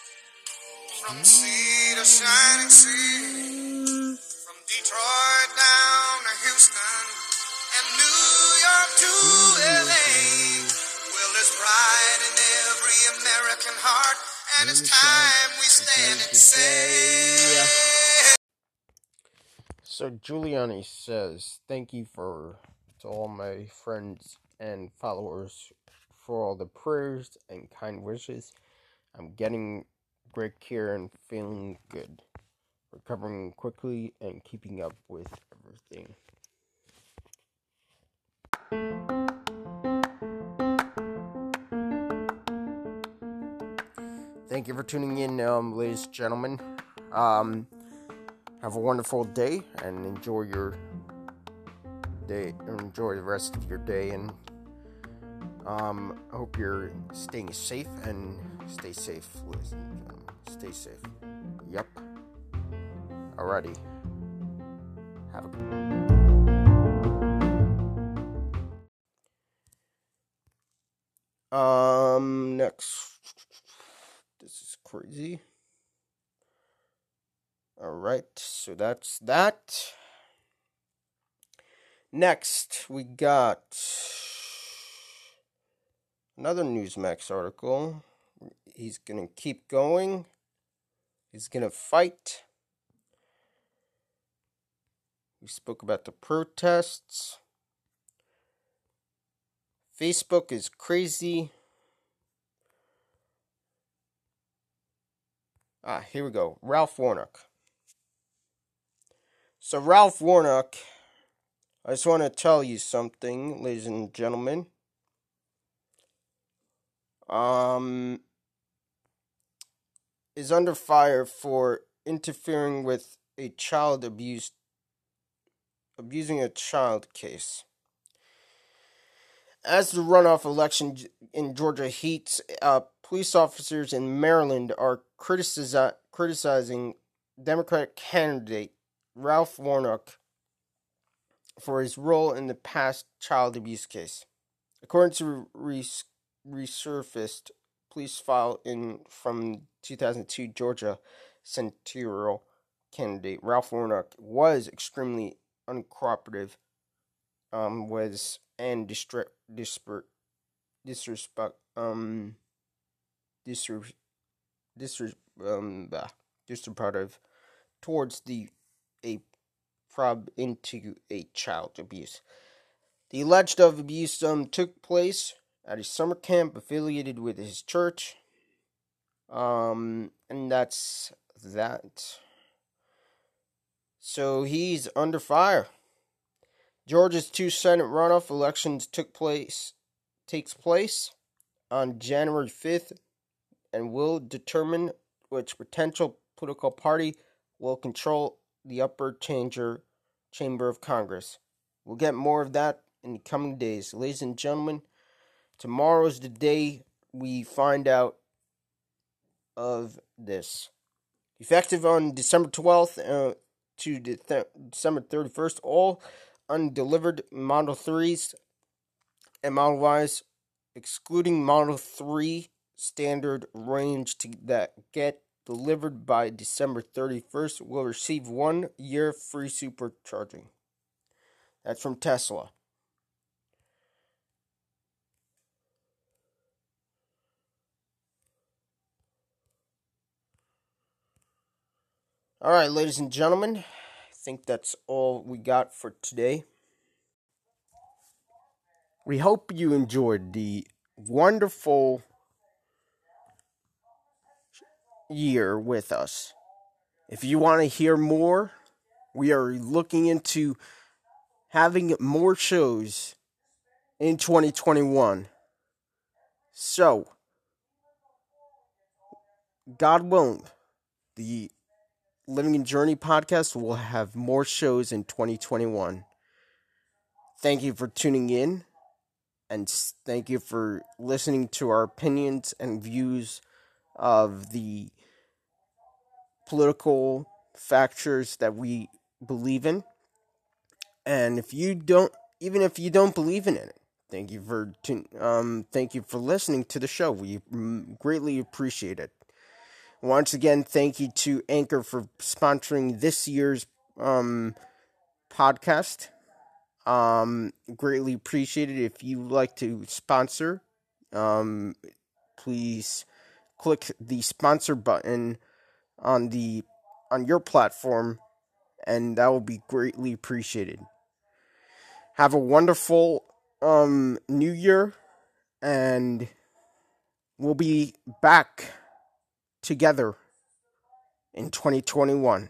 from the sea to shining sea, from Detroit down to Houston So Giuliani says, "Thank you for to all my friends and followers for all the prayers and kind wishes. I'm getting great care and feeling good, recovering quickly and keeping up with everything." Thank you for tuning in, um, ladies and gentlemen. Um, have a wonderful day and enjoy your day. Enjoy the rest of your day, and um, I hope you're staying safe and stay safe, ladies and gentlemen. Stay safe. Yep. Alrighty. Have a good. Um. Next. This is crazy. Alright, so that's that. Next, we got another Newsmax article. He's gonna keep going, he's gonna fight. We spoke about the protests. Facebook is crazy. Ah, here we go. Ralph Warnock. So, Ralph Warnock, I just want to tell you something, ladies and gentlemen. Um, is under fire for interfering with a child abuse, abusing a child case. As the runoff election in Georgia heats police officers in Maryland are criticizi- criticizing Democratic candidate Ralph Warnock for his role in the past child abuse case. According to res- resurfaced police file in from 2002 Georgia senatorial candidate Ralph Warnock was extremely uncooperative um was and distra- disper- disrespect um disres- disres- um bah, towards the a prob into a child abuse. The alleged of abuse um took place at a summer camp affiliated with his church. Um and that's that. So he's under fire. Georgia's two Senate runoff elections took place takes place on January 5th and will determine which potential political party will control the upper chamber chamber of Congress. We'll get more of that in the coming days. Ladies and gentlemen, tomorrow is the day we find out of this. Effective on December 12th uh, to de- December 31st, all undelivered Model 3s and Model Ys, excluding Model 3 standard range to that get delivered by December 31st, will receive one year free supercharging. That's from Tesla. All right, ladies and gentlemen, think that's all we got for today. we hope you enjoyed the wonderful year with us. If you want to hear more, we are looking into having more shows in 2021. So, God willing, the Living in Journey podcast will have more shows in 2021. Thank you for tuning in and thank you for listening to our opinions and views of the political factors that we believe in. And if you don't, even if you don't believe in it, thank you for um, thank you for listening to the show. We greatly appreciate it. Once again, thank you to Anchor for sponsoring this year's um, podcast. Um, greatly appreciated. If you would like to sponsor, um, please click the sponsor button on the on your platform, and that will be greatly appreciated. Have a wonderful um new year, and we'll be back together in 2021.